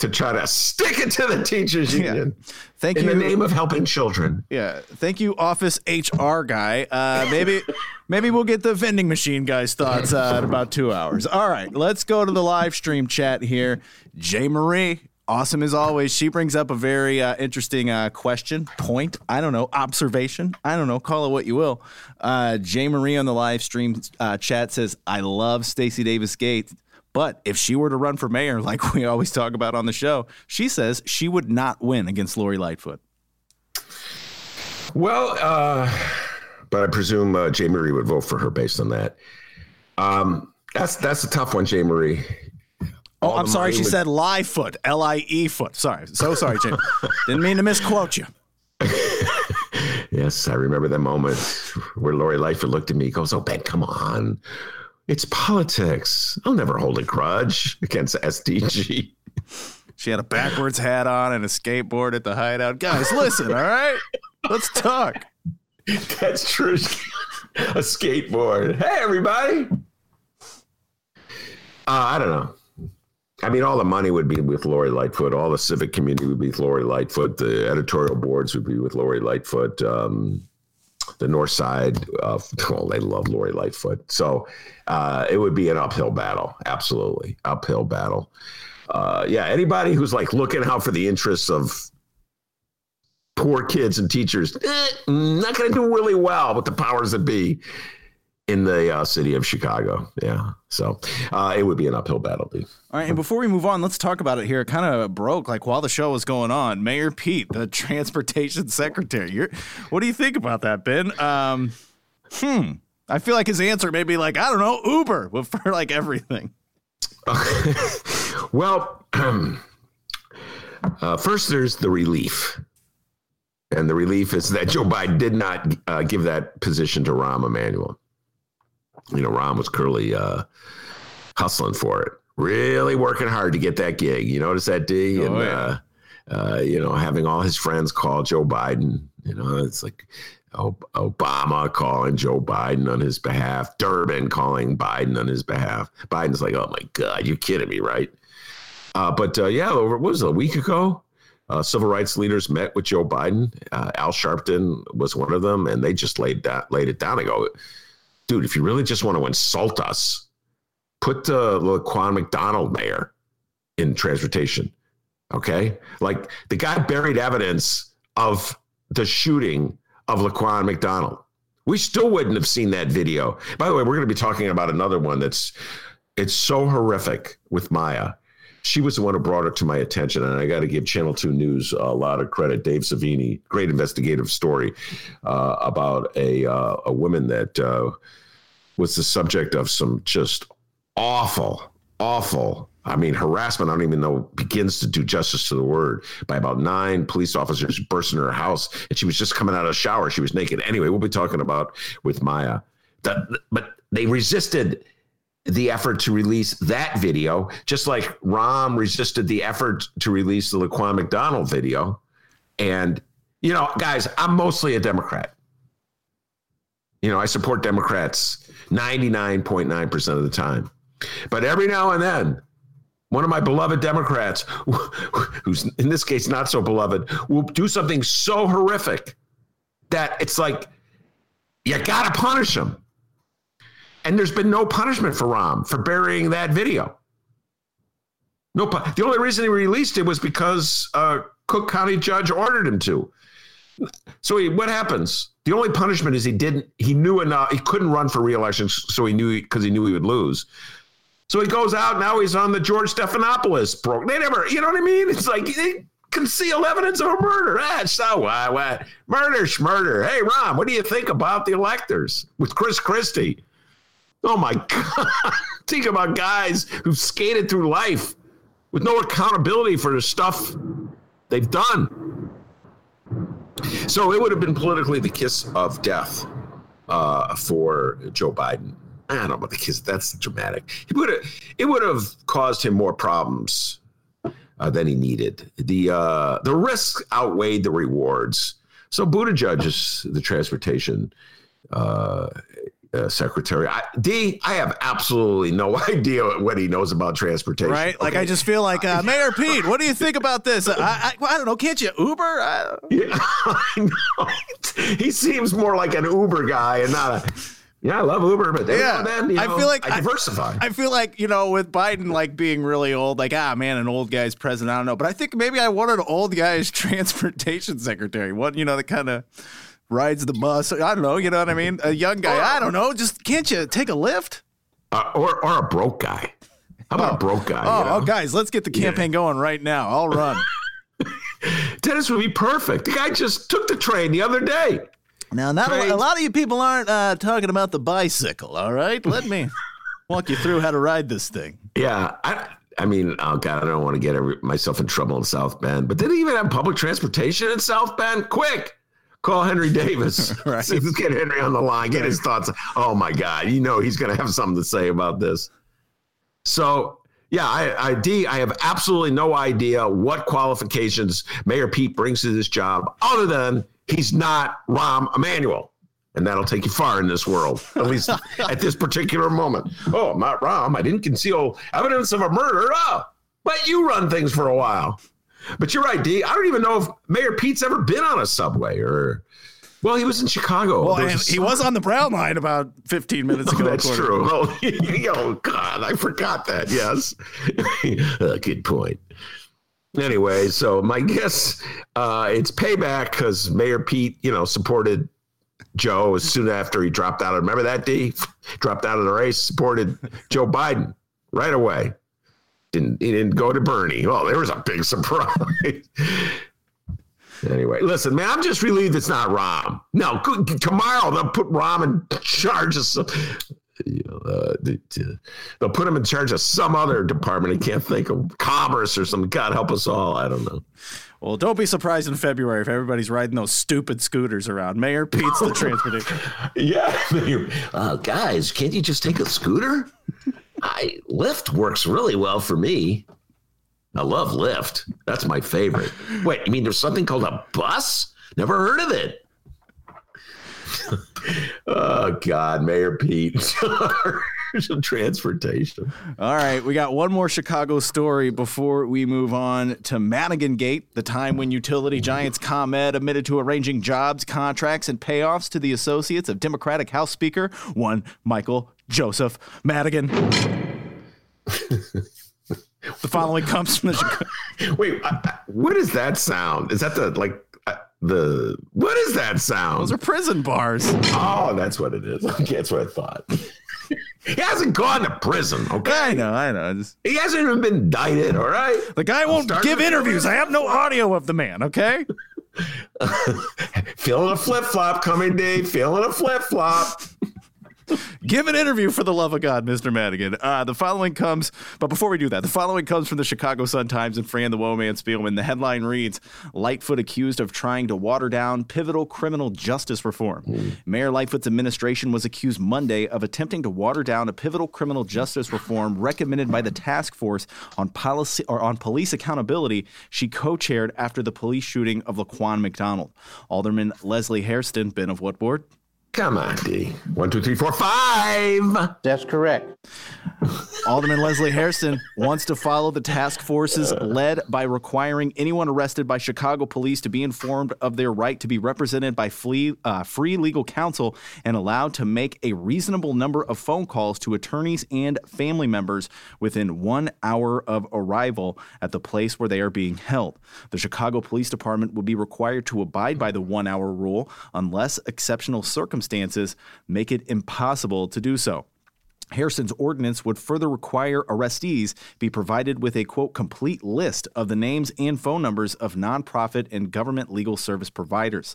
to try to stick it to the teachers union Thank in you. In the name of helping children. Yeah, thank you, Office HR guy. Uh, maybe, maybe we'll get the vending machine guy's thoughts uh, in about two hours. All right, let's go to the live stream chat here. Jay Marie, awesome as always. She brings up a very uh, interesting uh, question, point. I don't know, observation. I don't know, call it what you will. Uh, Jay Marie on the live stream uh, chat says, "I love Stacy Davis Gates." But if she were to run for mayor, like we always talk about on the show, she says she would not win against Lori Lightfoot. Well, uh, but I presume uh, Jay Marie would vote for her based on that. Um, that's that's a tough one, Jay Marie. Oh, All I'm sorry. She would- said lie foot, L I E foot. Sorry. So sorry, Jim. Didn't mean to misquote you. Yes, I remember that moment where Lori Lightfoot looked at me, goes, "Oh, Ben, come on, it's politics. I'll never hold a grudge against SDG." She had a backwards hat on and a skateboard at the hideout. Guys, listen, all right? Let's talk. That's true. a skateboard. Hey, everybody. Uh, I don't know. I mean, all the money would be with Lori Lightfoot. All the civic community would be with Lori Lightfoot. The editorial boards would be with Lori Lightfoot. Um, the North Side, of well, they love Lori Lightfoot. So uh, it would be an uphill battle. Absolutely. Uphill battle. Uh, yeah, anybody who's like looking out for the interests of poor kids and teachers, eh, not going to do really well with the powers that be in the uh, city of Chicago. Yeah. So uh, it would be an uphill battle, dude. All right, and before we move on, let's talk about it here. It kind of broke like while the show was going on. Mayor Pete, the transportation secretary. You're, what do you think about that, Ben? Um, hmm. I feel like his answer may be like, I don't know, Uber for like everything. Well, uh, first there's the relief. And the relief is that Joe Biden did not uh, give that position to Rahm Emanuel. You know, Rahm was clearly uh, hustling for it, really working hard to get that gig. You notice that, D? Oh, and, yeah. uh, uh, you know, having all his friends call Joe Biden. You know, it's like Obama calling Joe Biden on his behalf, Durbin calling Biden on his behalf. Biden's like, oh my God, you're kidding me, right? Uh, but uh, yeah, over what was it, a week ago? Uh, civil rights leaders met with Joe Biden. Uh, Al Sharpton was one of them, and they just laid that laid it down. I go, dude, if you really just want to insult us, put the Laquan McDonald mayor in transportation. Okay, like the guy buried evidence of the shooting of Laquan McDonald. We still wouldn't have seen that video. By the way, we're going to be talking about another one that's it's so horrific with Maya she was the one who brought it to my attention. And I got to give Channel 2 News a lot of credit. Dave Savini, great investigative story uh, about a, uh, a woman that uh, was the subject of some just awful, awful. I mean, harassment, I don't even know, begins to do justice to the word by about nine police officers burst in her house. And she was just coming out of the shower. She was naked. Anyway, we'll be talking about with Maya. That, but they resisted the effort to release that video, just like Rahm resisted the effort to release the Laquan McDonald video. And, you know, guys, I'm mostly a Democrat. You know, I support Democrats 99.9% of the time. But every now and then, one of my beloved Democrats, who's in this case not so beloved, will do something so horrific that it's like, you got to punish them. And there's been no punishment for Rahm for burying that video. No, the only reason he released it was because uh, Cook County judge ordered him to. So he, what happens? The only punishment is he didn't. He knew enough. He couldn't run for reelection, so he knew because he knew he would lose. So he goes out. Now he's on the George Stephanopoulos program. They never, you know what I mean? It's like they conceal evidence of a murder. Ah, so what? what? Murder, murder. Hey, Rahm, what do you think about the electors with Chris Christie? Oh my God. Think about guys who've skated through life with no accountability for the stuff they've done. So it would have been politically the kiss of death uh, for Joe Biden. I don't know about the kiss. That's dramatic. It would have, it would have caused him more problems uh, than he needed. The uh, the risks outweighed the rewards. So Buttigieg is the transportation uh, uh, secretary. I, D, I have absolutely no idea what he knows about transportation. Right? Like, I just feel like uh, Mayor Pete. What do you think about this? I, I, I don't know. Can't you Uber? I yeah, I know. He seems more like an Uber guy and not a. Yeah, I love Uber, but yeah, then you know, I feel like I diversify. I, I, feel like you know, with Biden like being really old, like ah man, an old guy's president. I don't know, but I think maybe I wanted an old guy's transportation secretary. What you know, the kind of rides the bus. I don't know. You know what I mean? A young guy. Or, I don't know. Just can't you take a lift? Uh, or or a broke guy. How about oh. a broke guy? Oh, you know? oh, guys, let's get the campaign yeah. going right now. I'll run. Dennis would be perfect. The guy just took the train the other day. Now, not a, a, lot of you people aren't uh, talking about the bicycle. All right, let me walk you through how to ride this thing. Yeah, I, I mean, oh god, I don't want to get every, myself in trouble in South Bend, but did they even have public transportation in South Bend? Quick, Call Henry Davis. right. Let's get Henry on the line, get his thoughts. Oh my God, you know he's going to have something to say about this. So yeah, I, I D, I have absolutely no idea what qualifications Mayor Pete brings to this job, other than he's not Rahm Emanuel. And that'll take you far in this world, at least at this particular moment. Oh, I'm not Rahm. I didn't conceal evidence of a murder. Oh, but you run things for a while. But you're right, D. I don't even know if Mayor Pete's ever been on a subway or. Well, he was in Chicago. Well, he was on the Brown line about 15 minutes ago. Oh, that's true. Oh, oh, God, I forgot that. Yes. uh, good point. Anyway, so my guess, uh, it's payback because Mayor Pete, you know, supported Joe as soon after he dropped out. Remember that, D? dropped out of the race, supported Joe Biden right away didn't he didn't go to Bernie. Well, there was a big surprise. anyway, listen, man, I'm just relieved it's not Rahm. No, tomorrow they'll put Rahm in charge of some. You know, uh, they'll put him in charge of some other department. I can't think of commerce or something. God help us all. I don't know. Well, don't be surprised in February if everybody's riding those stupid scooters around. Mayor Pete's the transportation. yeah. Uh, guys, can't you just take a scooter? I Lyft works really well for me. I love Lyft. That's my favorite. Wait, you mean there's something called a bus? Never heard of it. oh God, Mayor Pete. Some transportation. All right, we got one more Chicago story before we move on to Madigan Gate, the time when utility giants ComEd admitted to arranging jobs, contracts, and payoffs to the associates of Democratic House Speaker one Michael Joseph Madigan. the following comes from the Chicago. Wait, I, what is that sound? Is that the like the what is that sound? Those are prison bars. Oh, that's what it is. Okay, that's what I thought. He hasn't gone to prison. Okay, I know, I know. Just, he hasn't even been indicted. All right, the guy won't give interviews. I have no audio of the man. Okay. feeling a flip flop coming, Dave. Feeling a flip flop. Give an interview for the love of God, Mr. Madigan. Uh, the following comes, but before we do that, the following comes from the Chicago Sun Times and Fran the Woman Spielman. The headline reads Lightfoot accused of trying to water down pivotal criminal justice reform. Mm. Mayor Lightfoot's administration was accused Monday of attempting to water down a pivotal criminal justice reform recommended by the task force on policy or on police accountability she co-chaired after the police shooting of Laquan McDonald. Alderman Leslie Hairston, been of what board? Come on, D. One, two, three, four, five. That's correct. Alderman Leslie Hairston wants to follow the task forces led by requiring anyone arrested by Chicago police to be informed of their right to be represented by free, uh, free legal counsel and allowed to make a reasonable number of phone calls to attorneys and family members within one hour of arrival at the place where they are being held. The Chicago Police Department would be required to abide by the one hour rule unless exceptional circumstances make it impossible to do so. Hairston's ordinance would further require arrestees be provided with a quote complete list of the names and phone numbers of nonprofit and government legal service providers.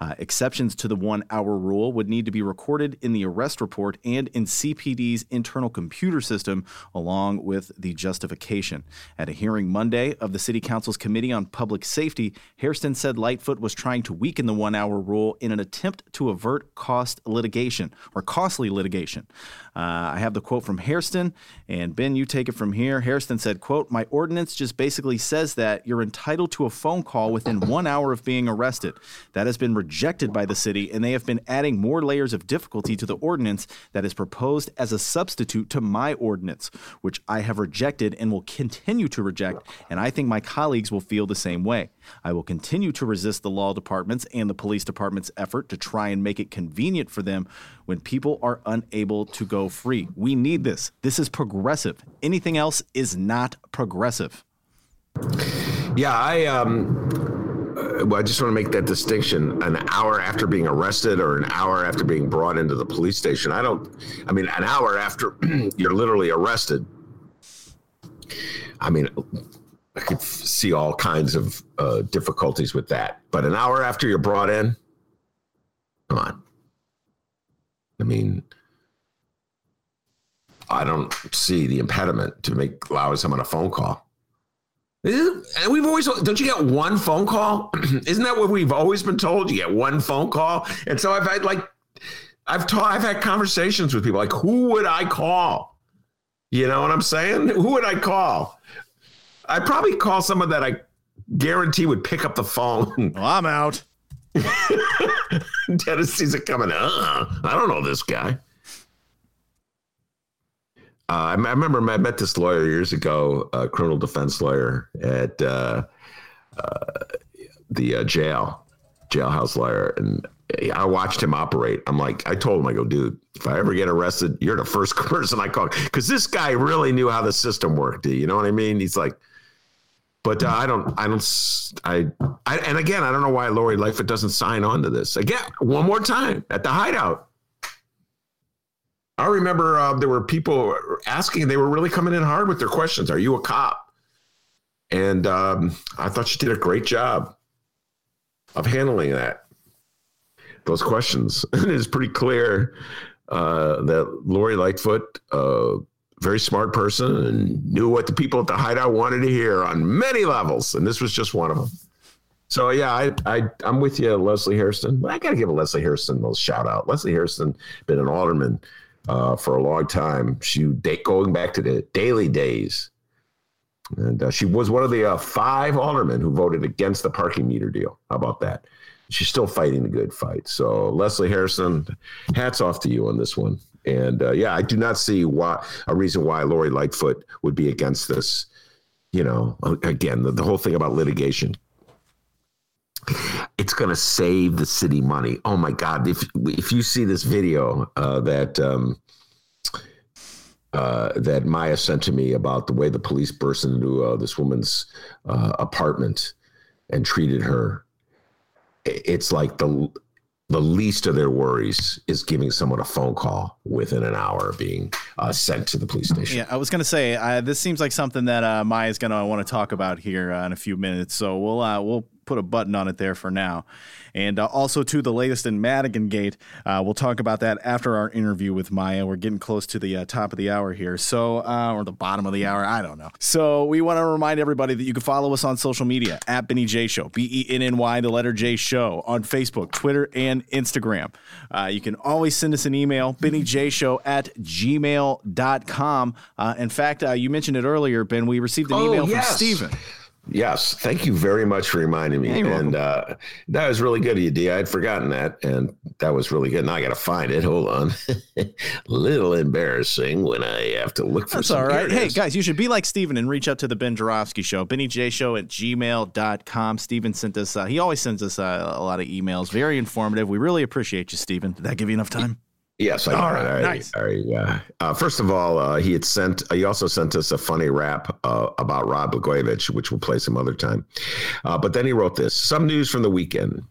Uh, exceptions to the one hour rule would need to be recorded in the arrest report and in CPD's internal computer system, along with the justification. At a hearing Monday of the City Council's Committee on Public Safety, Hairston said Lightfoot was trying to weaken the one hour rule in an attempt to avert cost litigation or costly litigation. Uh, I have the quote from Hairston, and Ben, you take it from here. Hairston said, "quote My ordinance just basically says that you're entitled to a phone call within one hour of being arrested. That has been rejected by the city, and they have been adding more layers of difficulty to the ordinance that is proposed as a substitute to my ordinance, which I have rejected and will continue to reject. And I think my colleagues will feel the same way. I will continue to resist the law department's and the police department's effort to try and make it convenient for them when people are unable to go free. We need this. This is progressive. Anything else is not progressive. Yeah, I um uh, well, I just want to make that distinction. An hour after being arrested or an hour after being brought into the police station. I don't I mean an hour after you're literally arrested. I mean I could see all kinds of uh, difficulties with that. But an hour after you're brought in, come on. I mean, I don't see the impediment to make allowing someone a phone call. And we've always don't you get one phone call? Isn't that what we've always been told? You get one phone call, and so I've had like I've taught I've had conversations with people like who would I call? You know what I'm saying? Who would I call? I'd probably call someone that I guarantee would pick up the phone. Well, I'm out. Dennis sees it coming. Uh, I don't know this guy. Uh, I, I, remember I met this lawyer years ago, a criminal defense lawyer at uh, uh the uh, jail, jailhouse lawyer, and I watched him operate. I'm like, I told him, I go, dude, if I ever get arrested, you're the first person I call because this guy really knew how the system worked. You know what I mean? He's like, but uh, I don't, I don't, I, I, and again, I don't know why Lori Lightfoot doesn't sign on to this. Again, one more time at the hideout. I remember uh, there were people asking, they were really coming in hard with their questions. Are you a cop? And um, I thought she did a great job of handling that, those questions. it is pretty clear uh, that Lori Lightfoot, uh, very smart person and knew what the people at the hideout wanted to hear on many levels, and this was just one of them. So yeah, I, I I'm with you, Leslie Hairston. I got to give a Leslie Hairston a little shout out. Leslie Hairston been an alderman uh, for a long time. She going back to the Daley days, and uh, she was one of the uh, five aldermen who voted against the parking meter deal. How about that? She's still fighting the good fight. So Leslie Hairston, hats off to you on this one. And uh, yeah, I do not see why a reason why Lori Lightfoot would be against this. You know, again, the, the whole thing about litigation. It's going to save the city money. Oh my God! If if you see this video uh, that um, uh, that Maya sent to me about the way the police burst into uh, this woman's uh, apartment and treated her, it's like the the least of their worries is giving someone a phone call within an hour of being uh, sent to the police station. Yeah, I was going to say uh, this seems like something that uh, Maya's going to want to talk about here uh, in a few minutes. So we'll uh, we'll put a button on it there for now. And uh, also to the latest in Madigan Gate. Uh, we'll talk about that after our interview with Maya. We're getting close to the uh, top of the hour here, so uh, or the bottom of the hour. I don't know. So we want to remind everybody that you can follow us on social media at Benny J Show, B E N N Y, the letter J Show, on Facebook, Twitter, and Instagram. Uh, you can always send us an email, Benny J Show at gmail.com. Uh, in fact, you mentioned it earlier, Ben. We received an Oh, email yes. from Steven. Yes, thank you very much for reminding me. you're and uh, that was really good of you, D. I'd forgotten that, and that was really good. Now I got to find it. Hold on, little embarrassing when I have to look for. That's all right. Hey, guys, you should be like Steven and reach out to the Ben Joravsky Show, Benny J Show at gmail.com. Steven sent us, uh, he always sends us uh, a lot of emails. Very informative. We really appreciate you, Steven. Did that give you enough time? Yes, I All right, right, nice. all right, yeah. Uh, first of all, uh, he had sent. He also sent us a funny rap uh, about Rod Blagojevich, which we'll play some other time. Uh, but then he wrote this: some news from the weekend.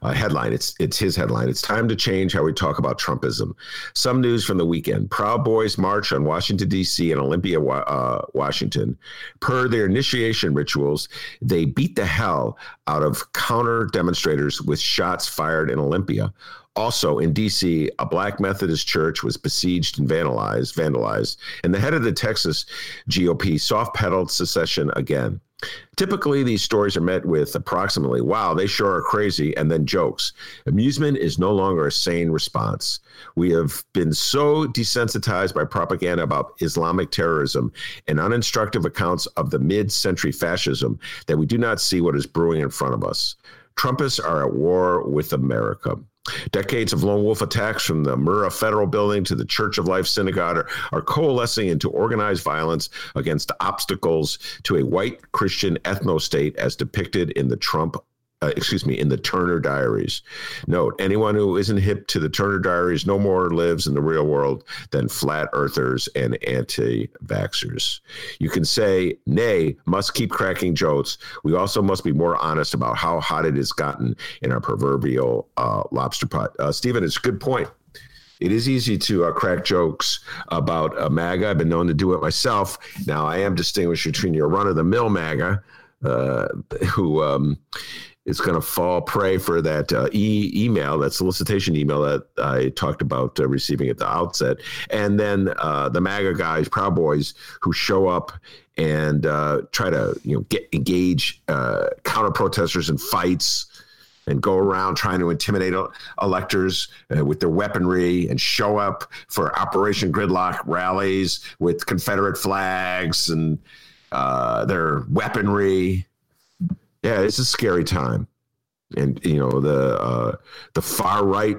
Uh, headline. It's it's his headline. It's time to change how we talk about Trumpism. Some news from the weekend. Proud Boys march on Washington D.C. and Olympia, uh, Washington. Per their initiation rituals, they beat the hell out of counter demonstrators with shots fired in Olympia. Also in D.C., a black Methodist church was besieged and vandalized, vandalized, and the head of the Texas GOP soft-pedaled secession again. Typically, these stories are met with approximately, wow, they sure are crazy, and then jokes. Amusement is no longer a sane response. We have been so desensitized by propaganda about Islamic terrorism and uninstructive accounts of the mid century fascism that we do not see what is brewing in front of us. Trumpists are at war with America. Decades of lone wolf attacks from the Murrah Federal Building to the Church of Life Synagogue are, are coalescing into organized violence against obstacles to a white Christian ethno state as depicted in the Trump. Uh, excuse me, in the Turner Diaries. Note: anyone who isn't hip to the Turner Diaries no more lives in the real world than flat earthers and anti-vaxxers. You can say, "Nay, must keep cracking jokes." We also must be more honest about how hot it has gotten in our proverbial uh, lobster pot. Uh, Stephen, it's a good point. It is easy to uh, crack jokes about MAGA. I've been known to do it myself. Now, I am distinguished between your run of the mill MAGA, uh, who um, is going to fall prey for that uh, e- email, that solicitation email that I talked about uh, receiving at the outset, and then uh, the MAGA guys, Proud Boys, who show up and uh, try to you know get engage uh, counter protesters in fights and go around trying to intimidate electors uh, with their weaponry and show up for Operation Gridlock rallies with Confederate flags and uh, their weaponry. Yeah, it's a scary time, and you know the uh, the far right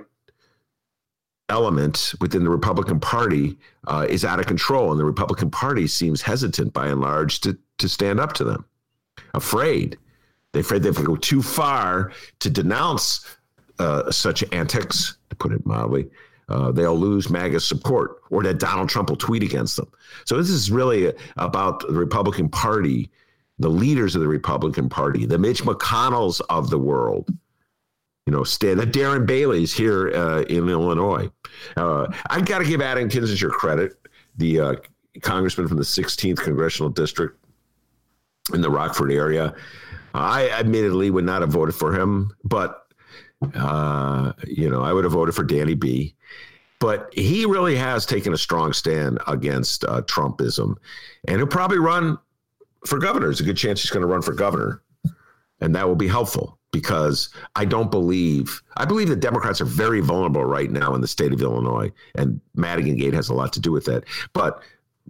element within the Republican Party uh, is out of control, and the Republican Party seems hesitant by and large to to stand up to them, afraid. They're afraid they go too far to denounce uh, such antics, to put it mildly. Uh, they'll lose MAGA support, or that Donald Trump will tweet against them. So this is really about the Republican Party, the leaders of the Republican Party, the Mitch McConnells of the world. You know, stand the Darren Bailey's here uh, in Illinois. Uh, I got to give Adam Kinzinger credit, the uh, congressman from the 16th congressional district in the Rockford area. I admittedly would not have voted for him, but uh, you know, I would have voted for Danny B. But he really has taken a strong stand against uh, Trumpism, and he'll probably run for governor. There's a good chance he's going to run for governor, and that will be helpful because I don't believe I believe the Democrats are very vulnerable right now in the state of Illinois, and Madigan Gate has a lot to do with that. But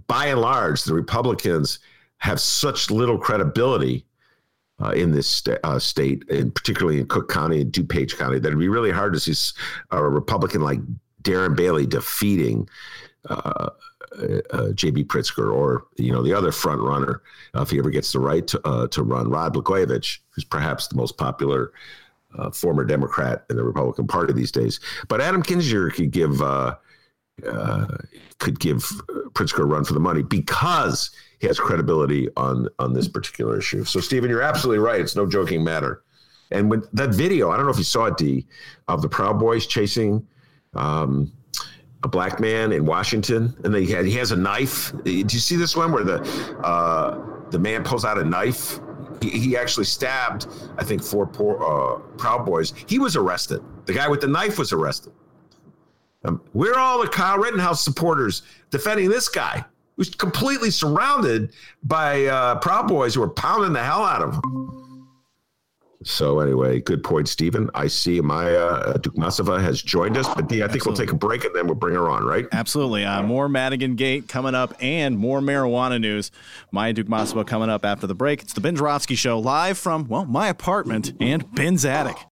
by and large, the Republicans have such little credibility uh, in this sta- uh, state, and particularly in Cook County and DuPage County, that it'd be really hard to see a Republican like Darren Bailey defeating uh, uh, JB Pritzker or you know the other front runner uh, if he ever gets the right to, uh, to run Rod Blagojevich, who's perhaps the most popular uh, former Democrat in the Republican Party these days. But Adam Kinzinger could give uh, could give Pritzker a run for the money because he has credibility on on this particular issue. So Stephen, you're absolutely right. It's no joking matter. And when that video, I don't know if you saw it, D, of the Proud Boys chasing. Um, a black man in Washington, and they had he has a knife. Did you see this one where the uh, the man pulls out a knife? He, he actually stabbed, I think, four poor uh, Proud Boys. He was arrested. The guy with the knife was arrested. Um, we're all the Kyle Rittenhouse supporters defending this guy who's completely surrounded by uh, Proud Boys who are pounding the hell out of him. So anyway, good point, Stephen. I see Maya uh, Dukmasova has joined us, but D, I think Absolutely. we'll take a break and then we'll bring her on, right? Absolutely. Uh, more Madigan Gate coming up and more marijuana news. Maya Dukmasova coming up after the break. It's the Ben Joravsky Show live from, well, my apartment and Ben's attic.